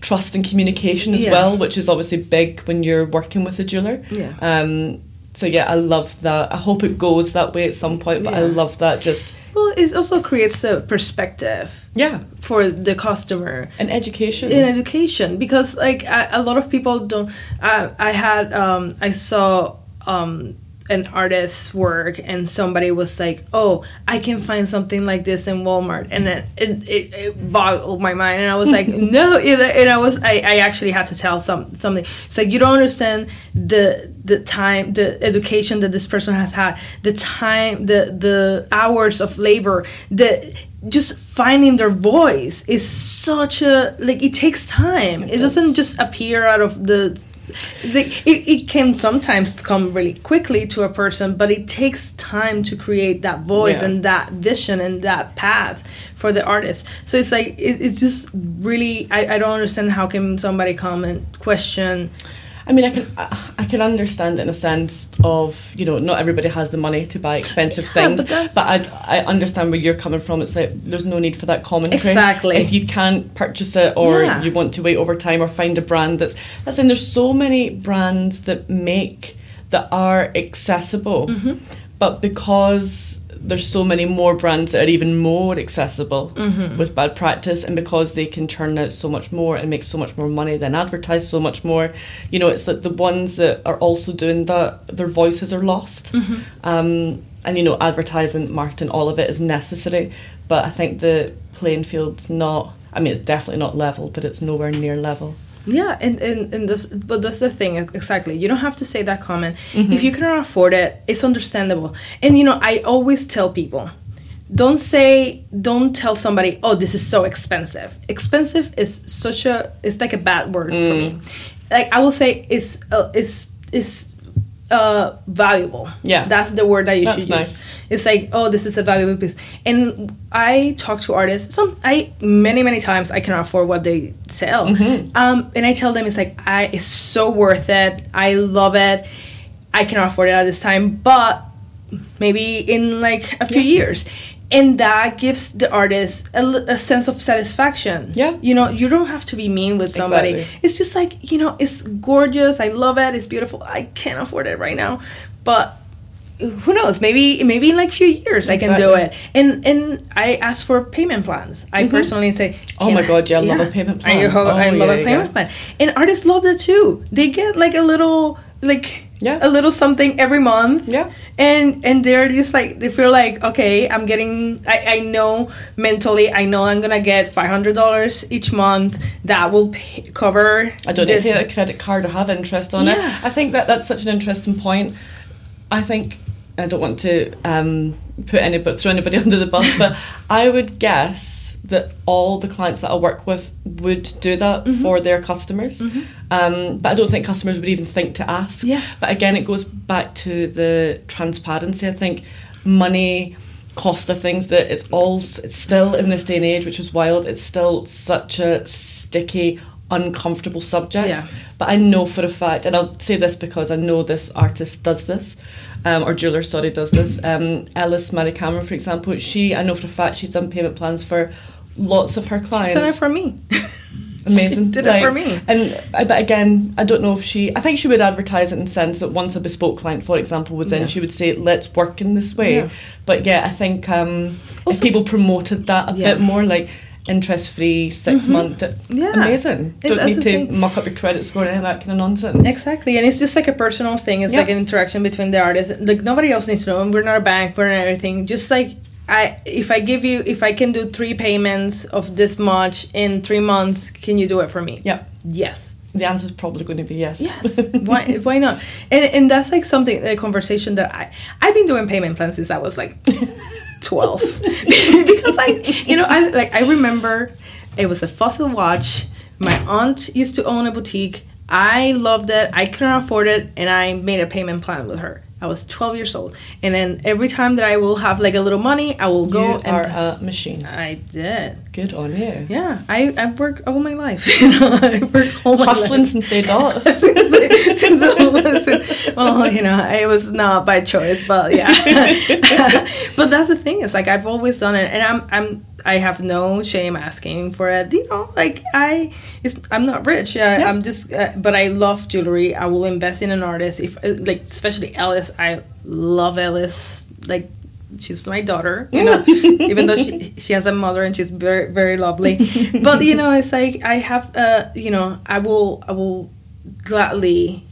[SPEAKER 3] trust and communication as
[SPEAKER 2] Yeah.
[SPEAKER 3] well, which is obviously big when you're working with a jeweler.
[SPEAKER 2] Yeah.
[SPEAKER 3] Um. So yeah, I love that. I hope it goes that way at some point, but I love that. Just
[SPEAKER 2] well it also creates a perspective
[SPEAKER 3] yeah,
[SPEAKER 2] for the customer
[SPEAKER 3] and education.
[SPEAKER 2] in education because like a, a lot of people don't I, I had um i saw um an artist's work and somebody was like oh i can find something like this in walmart. And then it, it, it boggled my mind and i was like no it, and i was I, I actually had to tell some something. It's like you don't understand the the time the education that this person has had the time the the hours of labor the just finding their voice is such a like it takes time. It, doesn't just appear out of the like, it, it can sometimes come really quickly to a person but it takes time to create that voice
[SPEAKER 3] Yeah.
[SPEAKER 2] and that vision and that path for the artist so it's like it, it's just really I, I don't understand how can somebody come and question
[SPEAKER 3] I mean, I can I, can understand it in a sense of you know not everybody has the money to buy expensive
[SPEAKER 2] Yeah,
[SPEAKER 3] things,
[SPEAKER 2] but
[SPEAKER 3] but I I understand where you're coming from. It's like there's no need for that commentary.
[SPEAKER 2] Exactly.
[SPEAKER 3] If you can't purchase it or
[SPEAKER 2] Yeah.
[SPEAKER 3] you want to wait over time or find a brand that's that's saying there's so many brands that make that are accessible,
[SPEAKER 2] Mm-hmm.
[SPEAKER 3] but because there's so many more brands that are even more accessible
[SPEAKER 2] Mm-hmm.
[SPEAKER 3] with bad practice and because they can churn out so much more and make so much more money then advertise so much more you know it's like the ones that are also doing that their voices are lost
[SPEAKER 2] Mm-hmm.
[SPEAKER 3] um, and you know advertising marketing all of it is necessary but i think the playing field's not i mean it's definitely not level but it's nowhere near level
[SPEAKER 2] Yeah, and, and, and this, but that's the thing exactly. You don't have to say that comment.
[SPEAKER 3] Mm-hmm.
[SPEAKER 2] If you cannot afford it, it's understandable. And you know, I always tell people, don't say, don't tell somebody, oh, this is so expensive. Expensive is such a, it's like a bad word for
[SPEAKER 3] Mm.
[SPEAKER 2] me. Like I will say, it's, uh, it's, it's uh, valuable.
[SPEAKER 3] Yeah.
[SPEAKER 2] that's the word that you
[SPEAKER 3] That's
[SPEAKER 2] should
[SPEAKER 3] nice.
[SPEAKER 2] use. It's like, oh, this is a valuable piece. And I talk to artists. Some I many many times I cannot afford what they sell,
[SPEAKER 3] Mm-hmm.
[SPEAKER 2] um, and I tell them it's like I it's so worth it. I love it. I cannot afford it at this time, but maybe in like a few years. And that gives the artist a sense of satisfaction.
[SPEAKER 3] Yeah.
[SPEAKER 2] You know, you don't have to be mean with somebody.
[SPEAKER 3] Exactly.
[SPEAKER 2] It's just like, you know, it's gorgeous. I love it. It's beautiful. I can't afford it right now. But who knows maybe maybe in like few years i can do it and and i ask for payment plans i mm-hmm. personally say
[SPEAKER 3] Oh my
[SPEAKER 2] I-"
[SPEAKER 3] God, yeah, I love a payment plan.
[SPEAKER 2] Oh, I
[SPEAKER 3] Oh,
[SPEAKER 2] love
[SPEAKER 3] yeah,
[SPEAKER 2] a payment
[SPEAKER 3] yeah.
[SPEAKER 2] plan and artists love that too they get like a little like
[SPEAKER 3] Yeah.
[SPEAKER 2] a little something every month
[SPEAKER 3] Yeah.
[SPEAKER 2] And and they're just like they feel like okay i'm getting i, I know mentally i know i'm gonna get $500 each month that will pay, cover
[SPEAKER 3] I don't
[SPEAKER 2] this.
[SPEAKER 3] need to get a credit card or have interest on
[SPEAKER 2] Yeah.
[SPEAKER 3] it. I think that that's such an interesting point. I think I don't want to um, put any but throw anybody under the bus, but I would guess that all the clients that I work with would do that
[SPEAKER 2] Mm-hmm.
[SPEAKER 3] for their customers. Um, but I don't think customers would even think to ask.
[SPEAKER 2] Yeah.
[SPEAKER 3] But again, it goes back to the transparency. I think money cost of things that it's all it's still in this day and age which is wild it's still such a sticky uncomfortable subject
[SPEAKER 2] Yeah.
[SPEAKER 3] but I know for a fact, and I'll say this because I know this artist does this, um, or jeweler, sorry, does this. Um, Ellis Mhairi Cameron, for example, she I know for a fact she's done payment plans for lots of her clients.
[SPEAKER 2] She's done it for me
[SPEAKER 3] Amazing,
[SPEAKER 2] She did it for me.
[SPEAKER 3] And uh, but again, I don't know if she. I think she would advertise it in the sense that once a bespoke client, for example, was in,
[SPEAKER 2] Yeah.
[SPEAKER 3] she would say, "Let's work in this way."
[SPEAKER 2] Yeah.
[SPEAKER 3] But yeah, I think um, if people promoted that a
[SPEAKER 2] Yeah.
[SPEAKER 3] bit more, like interest free, 6
[SPEAKER 2] Mhm.
[SPEAKER 3] month,
[SPEAKER 2] Yeah.
[SPEAKER 3] amazing. Don't need to
[SPEAKER 2] thing.
[SPEAKER 3] muck up your credit score and that kind of nonsense.
[SPEAKER 2] Exactly, and it's just like a personal thing. It's
[SPEAKER 3] Yeah.
[SPEAKER 2] like an interaction between the artist. Like nobody else needs to know. We're not a bank. We're not everything. Just like I, if I give you, if I can do three payments of this much in three months, can you do it for me?
[SPEAKER 3] Yeah.
[SPEAKER 2] Yes.
[SPEAKER 3] The answer is probably going to be yes.
[SPEAKER 2] Yes. why? Why not? And and that's like something a conversation that I I've been doing payment plans since I was like twelve because I you know I like I remember it was a fossil watch. My aunt used to own a boutique. I loved it. I couldn't afford it, and I made a payment plan with her. I was 12 years old, and then every time that I will have like a little money, I will go
[SPEAKER 3] you
[SPEAKER 2] and
[SPEAKER 3] are a machine.
[SPEAKER 2] I did.
[SPEAKER 3] Good on you.
[SPEAKER 2] Yeah, I I've worked all my life. You know, I worked all my
[SPEAKER 3] Hustling
[SPEAKER 2] life.
[SPEAKER 3] since day dot.
[SPEAKER 2] Since the- well, you know, it was not by choice, but yeah. but that's the thing. It's like I've always done it, and I'm I'm I have no shame asking for it. You know, like I, it's I'm not rich. Yeah,
[SPEAKER 3] Yeah.
[SPEAKER 2] I'm just, uh, but I love jewelry. I will invest in an artist. If uh, like especially Alice, I love Alice. Like she's my daughter. You know, even though she she has a mother and she's very very lovely. But you know, it's like I have uh you know I will I will gladly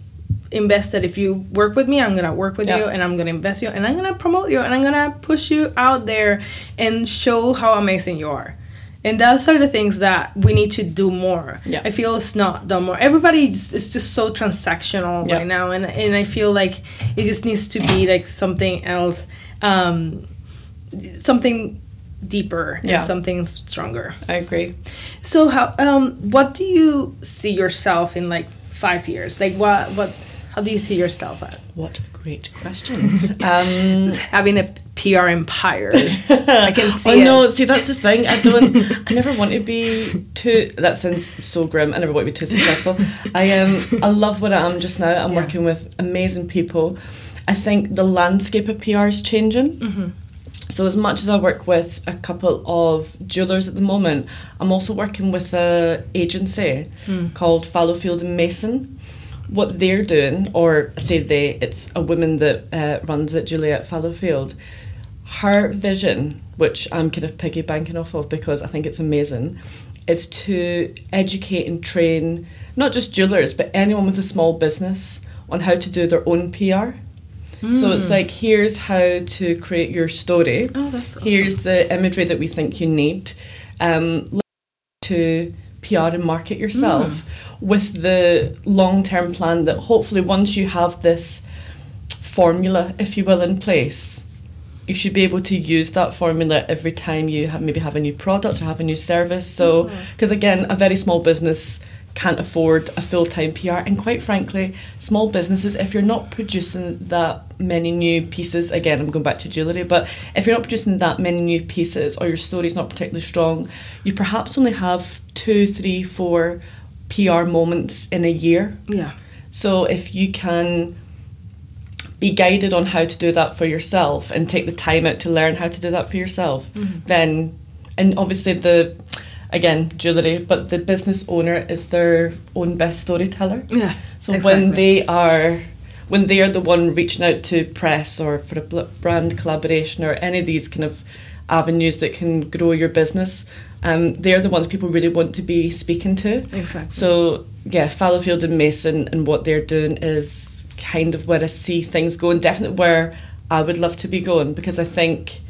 [SPEAKER 2] invest that if you work with me i'm gonna work with
[SPEAKER 3] Yeah.
[SPEAKER 2] you and i'm gonna invest you and i'm gonna promote you and i'm gonna push you out there and show how amazing you are and those are the things that we need to do more
[SPEAKER 3] Yeah.
[SPEAKER 2] i feel it's not done more everybody is just so transactional
[SPEAKER 3] Yeah.
[SPEAKER 2] right now and, and i feel like it just needs to be like something else um, something deeper
[SPEAKER 3] Yeah.
[SPEAKER 2] and something stronger
[SPEAKER 3] I agree.
[SPEAKER 2] so how um what do you see yourself in like five years? Like what what how do you see yourself at?
[SPEAKER 3] What a great question. um,
[SPEAKER 2] Having a PR empire. I can see
[SPEAKER 3] I know.
[SPEAKER 2] it.
[SPEAKER 3] See, that's the thing. I don't. I never want to be too. That sounds so grim. I never want to be too successful. I um, I love what I am just now. I'm
[SPEAKER 2] Yeah.
[SPEAKER 3] working with amazing people. I think the landscape of PR is changing.
[SPEAKER 2] Mm-hmm.
[SPEAKER 3] So as much as I work with a couple of jewelers at the moment, I'm also working with a agency
[SPEAKER 2] Hmm.
[SPEAKER 3] called Fallowfield and Mason. What they're doing, or I say they, it's a woman that uh, runs at Juliet Fallowfield. Her vision, which I'm kind of piggy banking off of because I think it's amazing, is to educate and train not just jewelers but anyone with a small business on how to do their own PR. So it's like here's how to create your story.
[SPEAKER 2] Oh, that's awesome.
[SPEAKER 3] Here's the imagery that we think you need um, to PR and market yourself with the long term plan that hopefully once you have this formula, if you will, in place, you should be able to use that formula every time you have, maybe have a new product or have a new service. So, mm-hmm. because again, a very small business can't afford a full time PR, and quite frankly, small businesses, if you're not producing that many new pieces, again, I'm going back to jewellery, but if you're not producing that many new pieces or your story's not particularly strong, you perhaps only have two, three, four PR moments in a year.
[SPEAKER 2] Yeah.
[SPEAKER 3] So if you can be guided on how to do that for yourself and take the time out to learn how to do that for yourself, mm-hmm. then and obviously the again jewellery, but the business owner is their own best storyteller.
[SPEAKER 2] Yeah.
[SPEAKER 3] So when they are when they are the one reaching out to press or for a brand collaboration or any of these kind of avenues that can grow your business, um, they're the ones people really want to be speaking to.
[SPEAKER 2] Exactly.
[SPEAKER 3] So yeah, Fallowfield and Mason and what they're doing is kind of where I see things going. Definitely where I would love to be going because I think,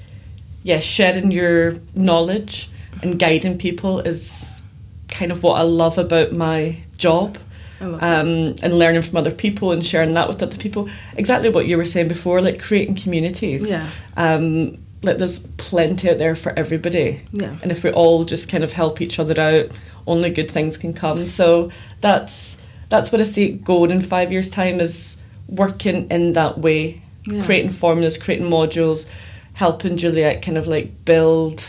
[SPEAKER 3] yeah, sharing your knowledge and guiding people is kind of what I love about my job. Um, and learning from other people and sharing that with other people. Exactly what you were saying before, like creating communities.
[SPEAKER 2] Yeah.
[SPEAKER 3] Um, like there's plenty out there for everybody.
[SPEAKER 2] Yeah.
[SPEAKER 3] And if we all just kind of help each other out, only good things can come. So that's that's what I see going in five years' time is working in that way,
[SPEAKER 2] Yeah.
[SPEAKER 3] creating formulas, creating modules, helping Juliet kind of like build.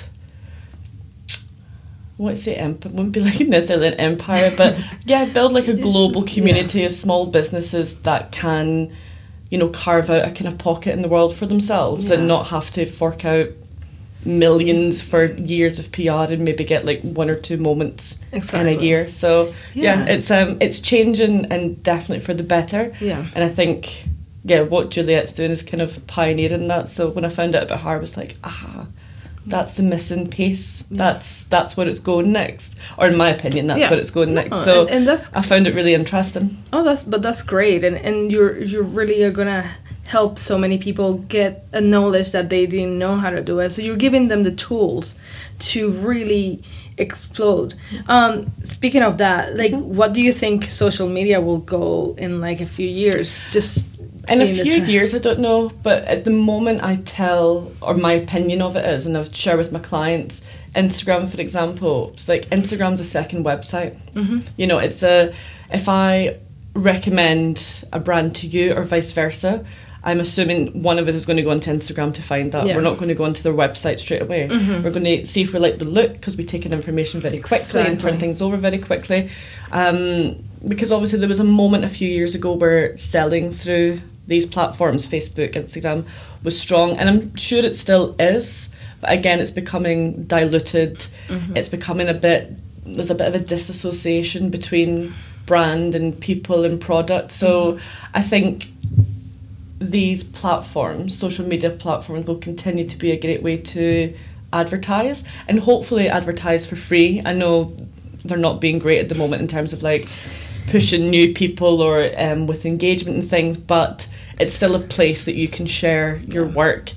[SPEAKER 3] What's the empire? Wouldn't be like necessarily an empire, but yeah, build like a global community of small businesses that can, you know, carve out a kind of pocket in the world for themselves
[SPEAKER 2] Yeah.
[SPEAKER 3] and not have to fork out millions for years of PR and maybe get like one or two moments in a year. So yeah.
[SPEAKER 2] Yeah.
[SPEAKER 3] it's um it's changing and definitely for the better.
[SPEAKER 2] Yeah.
[SPEAKER 3] And I think yeah, what Juliet's doing is kind of pioneering that. So when I found out about her, I was like, ah, that's the missing piece. That's that's where it's going next. Or in my opinion, that's
[SPEAKER 2] Yeah.
[SPEAKER 3] where it's going
[SPEAKER 2] No,
[SPEAKER 3] next. So
[SPEAKER 2] and- and that's-
[SPEAKER 3] I found it really interesting.
[SPEAKER 2] Oh, that's but that's great, and and you're you really are gonna help so many people get a knowledge that they didn't know how to do it. So you're giving them the tools to really explode. Um, speaking of that, like, what do you think social media will go in like a few years? Just
[SPEAKER 3] In a few years, I don't know, but at the moment, I tell, or my opinion of it is, and I've shared with my clients, Instagram, for example, it's like Instagram's a second website.
[SPEAKER 2] Mhm.
[SPEAKER 3] You know, it's a, if I recommend a brand to you or vice versa, I'm assuming one of us is going to go onto Instagram to find that.
[SPEAKER 2] Yeah.
[SPEAKER 3] We're not going to go onto their website straight away.
[SPEAKER 2] Mhm.
[SPEAKER 3] We're going to see if we like the look because we take in information very quickly and turn things over very quickly. Um, because obviously there was a moment a few years ago where selling through these platforms, Facebook, Instagram, was strong, and I'm sure it still is. But again, it's becoming diluted.
[SPEAKER 2] Mm-hmm.
[SPEAKER 3] It's becoming a bit. There's a bit of a disassociation between brand and people and product. So I think these platforms, social media platforms, will continue to be a great way to advertise and hopefully advertise for free. I know they're not being great at the moment in terms of like pushing new people or um, with engagement and things, but it's still a place that you can share your work.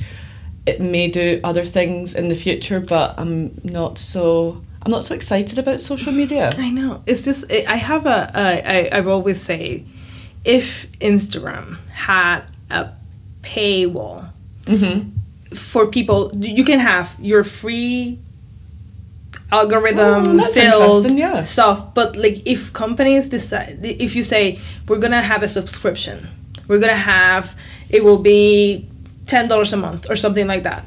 [SPEAKER 3] It may do other things in the future, but I'm not so. I'm not so excited about social media.
[SPEAKER 2] I know. It's just I I have a I I I've always say, if Instagram had a paywall
[SPEAKER 3] Mm-hmm.
[SPEAKER 2] for people, you can have your free algorithm
[SPEAKER 3] Oh,
[SPEAKER 2] filled
[SPEAKER 3] yeah.
[SPEAKER 2] stuff. But like, if companies decide, if you say we're gonna have a subscription, we're gonna have it will be ten dollars a month or something like that,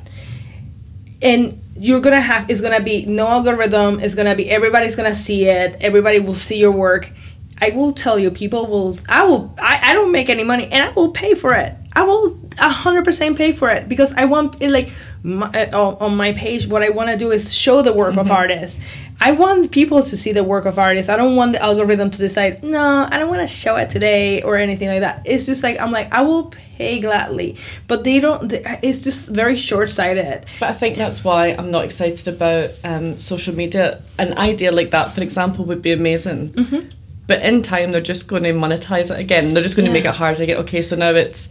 [SPEAKER 2] and you're gonna have it's gonna be no algorithm it's gonna be everybody's gonna see it everybody will see your work. I will tell you people will i will i, I don't make any money and i will pay for it. I will 100% pay for it because i want it like my, uh, on my page what i want to do is show the work of artists i want people to see the work of artists i don't want the algorithm to decide no i don't want to show it today or anything like that it's just like i'm like i will pay gladly but they don't it's just very short-sighted
[SPEAKER 3] But I think that's why I'm not excited about um, social media. An idea like that, for example, would be amazing.
[SPEAKER 2] Mm-hmm.
[SPEAKER 3] But in time, they're just going to monetize it again. They're just going to make it hard to get. Okay, so now it's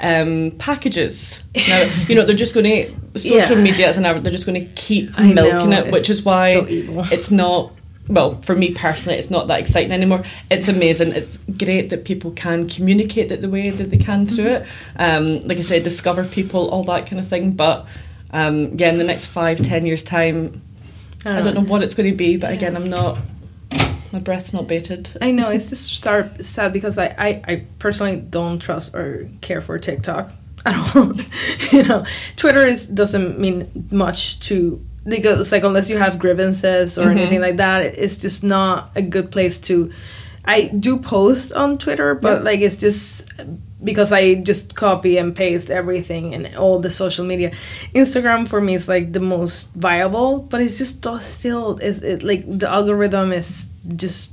[SPEAKER 3] um, packages. Now you know they're just going to social
[SPEAKER 2] Yeah.
[SPEAKER 3] media as an average. They're just going to keep
[SPEAKER 2] I
[SPEAKER 3] milking
[SPEAKER 2] know,
[SPEAKER 3] it, which is why
[SPEAKER 2] so
[SPEAKER 3] it's not. Well, for me personally, it's not that exciting anymore. It's amazing. It's great that people can communicate it the way that they can through it. Um, like I said, discover people, all that kind of thing. But um, yeah, in the next five, ten years' time, I don't know what it's going to be. But again, I'm not. My breath's not bated.
[SPEAKER 2] I know it's just sad, sad because I, I, I personally don't trust or care for TikTok at all. you know, Twitter is doesn't mean much to because like unless you have grievances or
[SPEAKER 3] Mhm.
[SPEAKER 2] anything like that, it's just not a good place to. I do post on Twitter, but
[SPEAKER 3] Yeah.
[SPEAKER 2] like it's just because I just copy and paste everything and all the social media. Instagram for me is like the most viable, but it's just still is it like the algorithm is just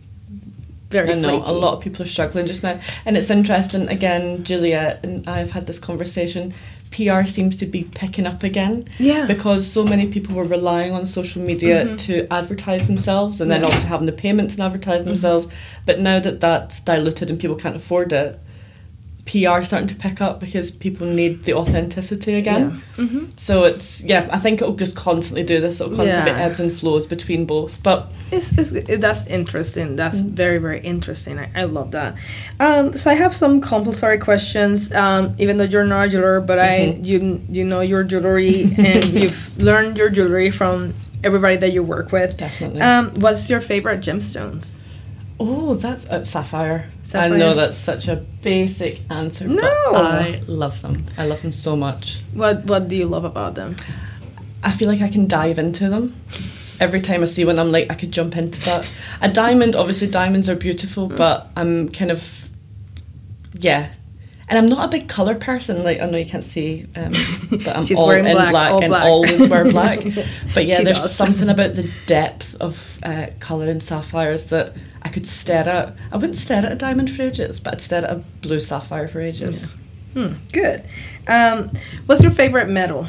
[SPEAKER 2] very
[SPEAKER 3] I know a lot of people are struggling just now, and it's interesting. Again, Juliet and I've had this conversation. PR seems to be picking up again
[SPEAKER 2] Yeah.
[SPEAKER 3] because so many people were relying on social media
[SPEAKER 2] Mhm.
[SPEAKER 3] to advertise themselves, and then
[SPEAKER 2] Yeah. Mm-hmm.
[SPEAKER 3] also having the payments and advertise themselves. But now that that's diluted and people can't afford it, PR starting to pick up because people need the authenticity again.
[SPEAKER 2] Yeah. hmm
[SPEAKER 3] So it's yeah, I think it'll just constantly do this. It'll constantly be
[SPEAKER 2] Yeah.
[SPEAKER 3] ebbs and flows between both. But
[SPEAKER 2] It's, it's, it, that's interesting. That's
[SPEAKER 3] Mm.
[SPEAKER 2] very, very interesting. I, I love that. Um, so I have some compulsory questions. Um, even though you're not a jeweler, but I
[SPEAKER 3] Mhm.
[SPEAKER 2] you you know your jewelry and you've learned your jewelry from everybody that you work with.
[SPEAKER 3] definitely.
[SPEAKER 2] Um, what's your favorite gemstones?
[SPEAKER 3] Oh, that's uh, sapphire.
[SPEAKER 2] Sapphire.
[SPEAKER 3] I know that's such a basic answer,
[SPEAKER 2] No.
[SPEAKER 3] but I love them. I love them so much.
[SPEAKER 2] What What do you love about them?
[SPEAKER 3] I feel like I can dive into them. Every time I see one, I'm like, I could jump into that. A diamond, obviously, diamonds are beautiful,
[SPEAKER 2] Mm.
[SPEAKER 3] but I'm kind of, yeah. And I'm not a big colour person. Like I know you can't see, um, but I'm all in
[SPEAKER 2] black,
[SPEAKER 3] black,
[SPEAKER 2] all
[SPEAKER 3] and
[SPEAKER 2] black.
[SPEAKER 3] always wear black. But yeah,
[SPEAKER 2] She
[SPEAKER 3] there's
[SPEAKER 2] does.
[SPEAKER 3] something about the depth of uh, colour in sapphires that I could stare at. I wouldn't stare at a diamond for ages, but I'd stare at a blue sapphire for ages.
[SPEAKER 2] Hmm, good. Um, what's your favorite metal?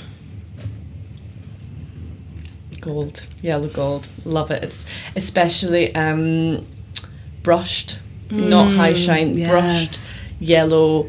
[SPEAKER 3] Gold, yellow gold, love it. It's especially um, brushed, not high
[SPEAKER 2] Mm,
[SPEAKER 3] shine,
[SPEAKER 2] yes.
[SPEAKER 3] brushed yellow.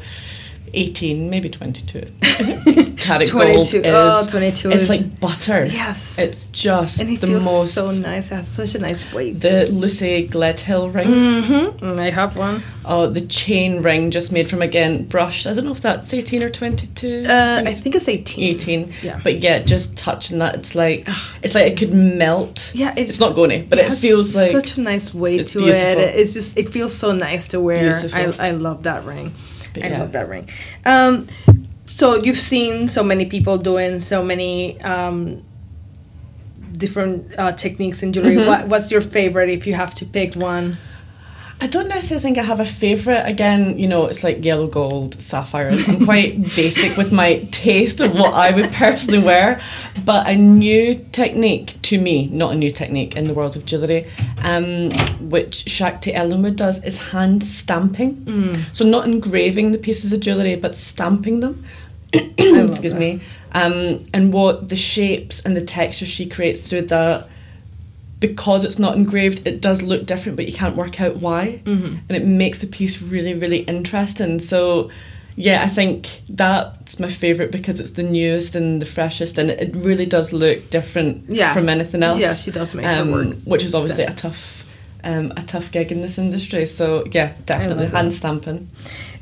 [SPEAKER 3] 18, maybe 22. Carat
[SPEAKER 2] 22.
[SPEAKER 3] gold is
[SPEAKER 2] Oh, 22
[SPEAKER 3] it's
[SPEAKER 2] is-
[SPEAKER 3] like butter.
[SPEAKER 2] Yes.
[SPEAKER 3] It's just
[SPEAKER 2] and it
[SPEAKER 3] the
[SPEAKER 2] feels
[SPEAKER 3] most
[SPEAKER 2] so nice. It has such a nice weight.
[SPEAKER 3] the Lucy Gledhill ring.
[SPEAKER 2] Mm-hmm. I have one.
[SPEAKER 3] Oh, the chain ring just made from again brushed. I don't know if that's 18 or 22.
[SPEAKER 2] Uh, I think it's 18.
[SPEAKER 3] 18.
[SPEAKER 2] Yeah.
[SPEAKER 3] But yeah, just touching that, it's like it's like it could melt.
[SPEAKER 2] Yeah,
[SPEAKER 3] It's, not going to, but it,
[SPEAKER 2] has
[SPEAKER 3] feels like
[SPEAKER 2] such a nice weight to
[SPEAKER 3] beautiful.
[SPEAKER 2] it. It's just it feels so nice to wear.
[SPEAKER 3] Beautiful.
[SPEAKER 2] I I love that ring.
[SPEAKER 3] But
[SPEAKER 2] I
[SPEAKER 3] yeah.
[SPEAKER 2] love that ring. Um, so you've seen so many people doing so many um, different uh, techniques in jewelry.
[SPEAKER 3] Mhm.
[SPEAKER 2] What, what's your favorite if you have to pick one?
[SPEAKER 3] I don't necessarily think I have a favourite. Again, you know, it's like yellow gold, sapphires. I'm quite basic with my taste of what I would personally wear. But a new technique to me, not a new technique in the world of jewellery, um, which Shakti Ellenwood does, is hand stamping.
[SPEAKER 2] Mm.
[SPEAKER 3] So not engraving the pieces of jewellery, but stamping them. Excuse
[SPEAKER 2] that.
[SPEAKER 3] me. Um, and what the shapes and the texture she creates through that, because it's not engraved, it does look different, but you can't work out why.
[SPEAKER 2] Mhm.
[SPEAKER 3] And it makes the piece really, really interesting. So, yeah, I think that's my favourite because it's the newest and the freshest, and it really does look different
[SPEAKER 2] Yeah.
[SPEAKER 3] from anything else.
[SPEAKER 2] Yeah, she does make her
[SPEAKER 3] um,
[SPEAKER 2] work.
[SPEAKER 3] which is obviously
[SPEAKER 2] So-
[SPEAKER 3] a tough, um, a tough gig in this industry. So yeah, definitely hand stamping.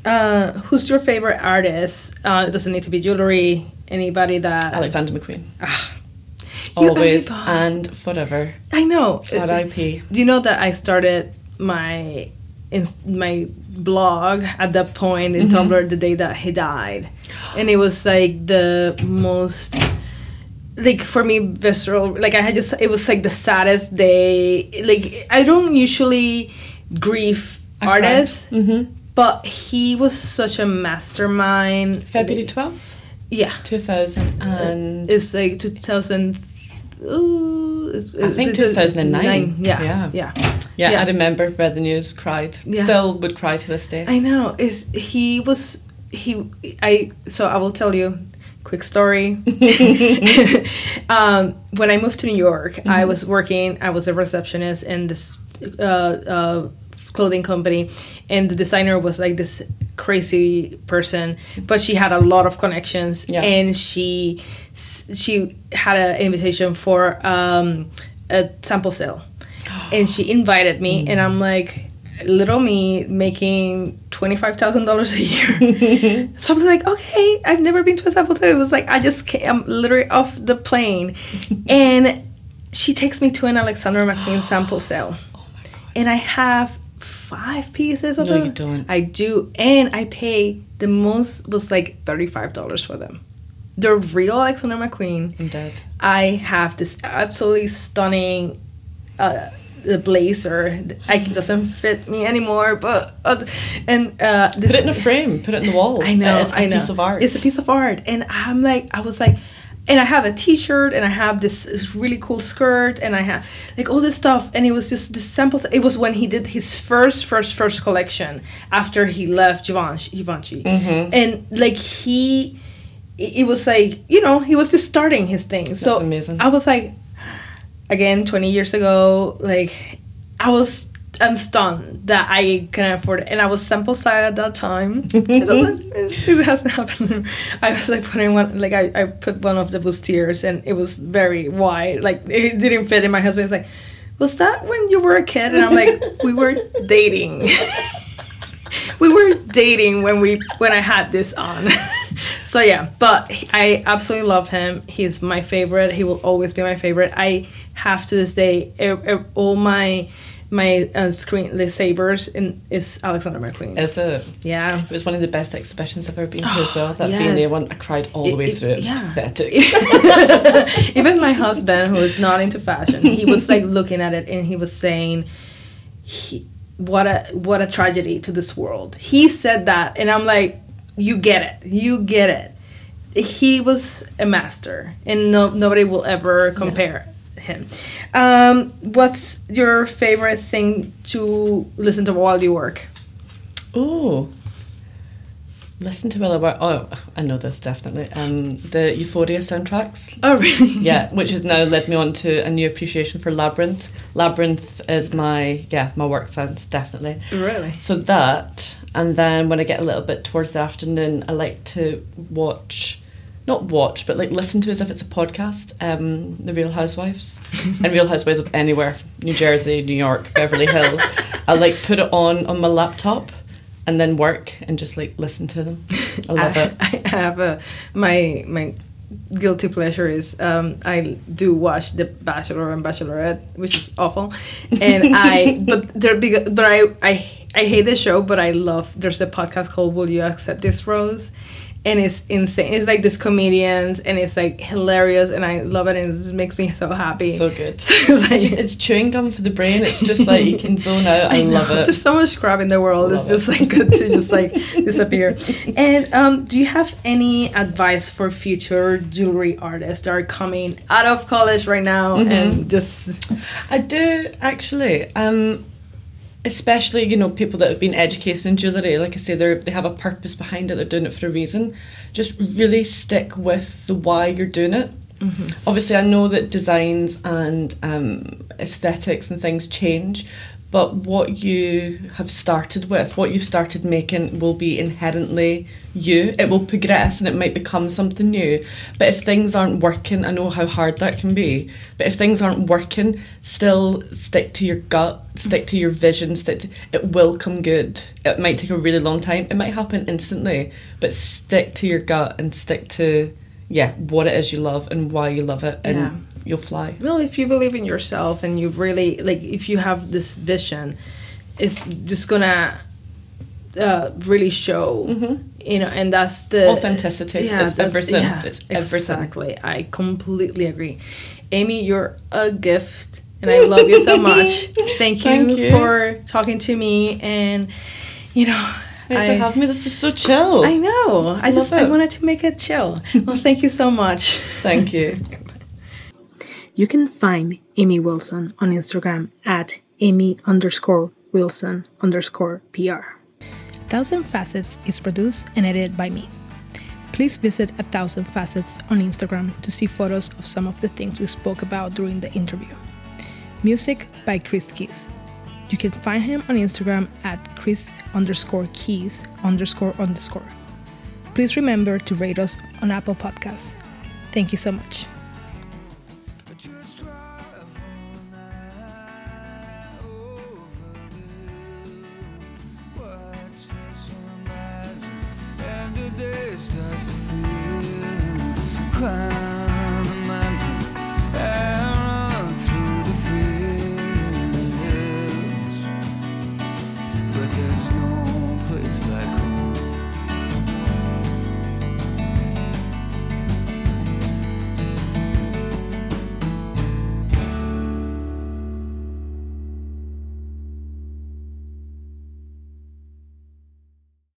[SPEAKER 2] Uh, who's your favorite artist? Uh, it doesn't need to be jewelry. Anybody that
[SPEAKER 3] Alexander McQueen,
[SPEAKER 2] Ah,
[SPEAKER 3] Always and forever.
[SPEAKER 2] I know.
[SPEAKER 3] IP.
[SPEAKER 2] Do you know that I started my in my blog at that point in
[SPEAKER 3] mm-hmm.
[SPEAKER 2] Tumblr the day that he died, and it was like the most like for me visceral like i had just it was like the saddest day like i don't usually grief
[SPEAKER 3] I
[SPEAKER 2] artists
[SPEAKER 3] mm-hmm.
[SPEAKER 2] but he was such a mastermind
[SPEAKER 3] february 12th
[SPEAKER 2] yeah
[SPEAKER 3] 2000 and
[SPEAKER 2] it's like two thousand ooh, it's-
[SPEAKER 3] I think
[SPEAKER 2] it's-
[SPEAKER 3] 2009.
[SPEAKER 2] yeah
[SPEAKER 3] Yeah.
[SPEAKER 2] yeah
[SPEAKER 3] yeah,
[SPEAKER 2] yeah.
[SPEAKER 3] I remember read the news, cried.
[SPEAKER 2] Yeah.
[SPEAKER 3] Still would cry to this day.
[SPEAKER 2] I know. Is he was he? I so I will tell you. Quick story. um, when I moved to New York, I was working. I was a receptionist in this uh, uh, clothing company, and the designer was like this crazy person, but she had a lot of connections,
[SPEAKER 3] Yeah.
[SPEAKER 2] and she she had an invitation for um, a sample sale, and she invited me, and I'm like, little me making twenty five thousand dollars a year. so I was like, okay, I've never been to a sample sale. It was like I just came, I'm literally off the plane, and she takes me to an Alexander McQueen sample sale,
[SPEAKER 3] oh
[SPEAKER 2] and I have five pieces of
[SPEAKER 3] No,
[SPEAKER 2] them.
[SPEAKER 3] you don't.
[SPEAKER 2] I do, and I pay the most was like thirty five dollars for them. The real Alexander McQueen.
[SPEAKER 3] I'm dead.
[SPEAKER 2] I have this absolutely stunning uh, the blazer. I, it doesn't fit me anymore, but uh, and uh, this,
[SPEAKER 3] Put it in a frame. Put it in the wall.
[SPEAKER 2] I know,
[SPEAKER 3] It's a
[SPEAKER 2] I know.
[SPEAKER 3] piece of art.
[SPEAKER 2] It's a piece of art, and I'm like, I was like, and I have a T-shirt, and I have this, this really cool skirt, and I have like all this stuff, and it was just the samples. It was when he did his first, first, first collection after he left Givenchy, Givenchy,
[SPEAKER 3] Mhm.
[SPEAKER 2] and like he, it was like you know he was just starting his thing. so
[SPEAKER 3] amazing.
[SPEAKER 2] I was like, again, 20 years ago, like I was. I'm stunned that I can afford it, and I was sample side at that time. it doesn't, it, hasn't happened. I was like putting one, like I, I put one of the bustiers, and it was very wide, like it didn't fit. And my husband was like, "Was that when you were a kid?" And I'm like, "We were dating. we were dating when we when I had this on." so yeah, but I absolutely love him. He's my favorite. He will always be my favorite. I have to this day all my my uh, screen savers in is Alexander McQueen.
[SPEAKER 3] Is it?
[SPEAKER 2] yeah.
[SPEAKER 3] It was one of the best exhibitions I've ever been to as well. That
[SPEAKER 2] Yes.
[SPEAKER 3] One, I cried all the
[SPEAKER 2] It-
[SPEAKER 3] way
[SPEAKER 2] it-
[SPEAKER 3] through. It was
[SPEAKER 2] yeah.
[SPEAKER 3] pathetic.
[SPEAKER 2] Even my husband, who is not into fashion, he was like looking at it and he was saying, he, "What a what a tragedy to this world." He said that, and I'm like, "You get it, you get it." He was a master, and no nobody will ever compare him. Um, what's your favorite thing to listen to while you work?
[SPEAKER 3] Oh. Listen to Will I Work. Oh, I know this definitely. Um, the Euphoria soundtracks.
[SPEAKER 2] Oh, really?
[SPEAKER 3] Yeah, which has now led me on to a new appreciation for Labrinth. Labrinth is my yeah my work sounds definitely.
[SPEAKER 2] Really?
[SPEAKER 3] So that, and then when I get a little bit towards the afternoon, I like to watch, not watch, but like listen to as if it's a podcast. Um, the Real Housewives, and Real Housewives of anywhere, New Jersey, New York, Beverly Hills. I like put it on on my laptop, and then work and just like listen to them. I love
[SPEAKER 2] I,
[SPEAKER 3] it.
[SPEAKER 2] I have a my my guilty pleasure is um, I do watch The Bachelor and Bachelorette, which is awful, and I but they're big, but I I I hate the show, but I love. There's a podcast called Will You Accept This Rose. And it's insane. It's like these comedians, and it's like hilarious, and I love it, and it just makes me so happy.
[SPEAKER 3] So good.
[SPEAKER 2] So it's like-
[SPEAKER 3] It's, just, it's chewing gum for the brain. It's just like you can zone out. I, love
[SPEAKER 2] know.
[SPEAKER 3] it.
[SPEAKER 2] There's so much crap in the world.
[SPEAKER 3] Love
[SPEAKER 2] it's just like good to just like disappear. And um, do you have any advice for future jewelry artists that are coming out of college right now
[SPEAKER 3] Mm-hmm.
[SPEAKER 2] and just
[SPEAKER 3] I do actually. Um, especially you know people that have been educated in jewellery. Like I say, they they have a purpose behind it. They're doing it for a reason. Just really stick with the why you're doing it. Obviously, I know that designs and um, aesthetics and things change, but what you have started with, what you've started making, will be inherently you. It will progress and it might become something new. But if things aren't working, I know how hard that can be. But if things aren't working, still stick to your gut, stick to your vision. Stick to, it will come good. It might take a really long time. It might happen instantly, but stick to your gut and stick to yeah what it is you love and why you love it, and
[SPEAKER 2] Yeah.
[SPEAKER 3] You'll fly.
[SPEAKER 2] well, if you believe in yourself and you really like, if you have this vision, it's just gonna uh, really show. You know, and that's the
[SPEAKER 3] Mm-hmm. Authenticity. It's
[SPEAKER 2] that-
[SPEAKER 3] everything. It's everything.
[SPEAKER 2] Exactly. I completely agree. Amy, you're a gift, and I love you so much. Thank you,
[SPEAKER 3] Thank you.
[SPEAKER 2] for talking to me, and you know.
[SPEAKER 3] Thanks
[SPEAKER 2] I-
[SPEAKER 3] for having me. This was so chill.
[SPEAKER 2] I know. I
[SPEAKER 3] Love
[SPEAKER 2] just I wanted to make it chill. well, thank you so much.
[SPEAKER 3] Thank you.
[SPEAKER 2] You can find Amy Wilson on Instagram at Amy underscore Wilson underscore PR. Thousand Facets is produced and edited by me. Please visit A Thousand Facets on Instagram to see photos of some of the things we spoke about during the interview. Music by Chris Keys. You can find him on Instagram at Chris underscore Keys underscore underscore. Please remember to rate us on Apple Podcasts. Thank you so much.
[SPEAKER 1] Starts to feel. Climb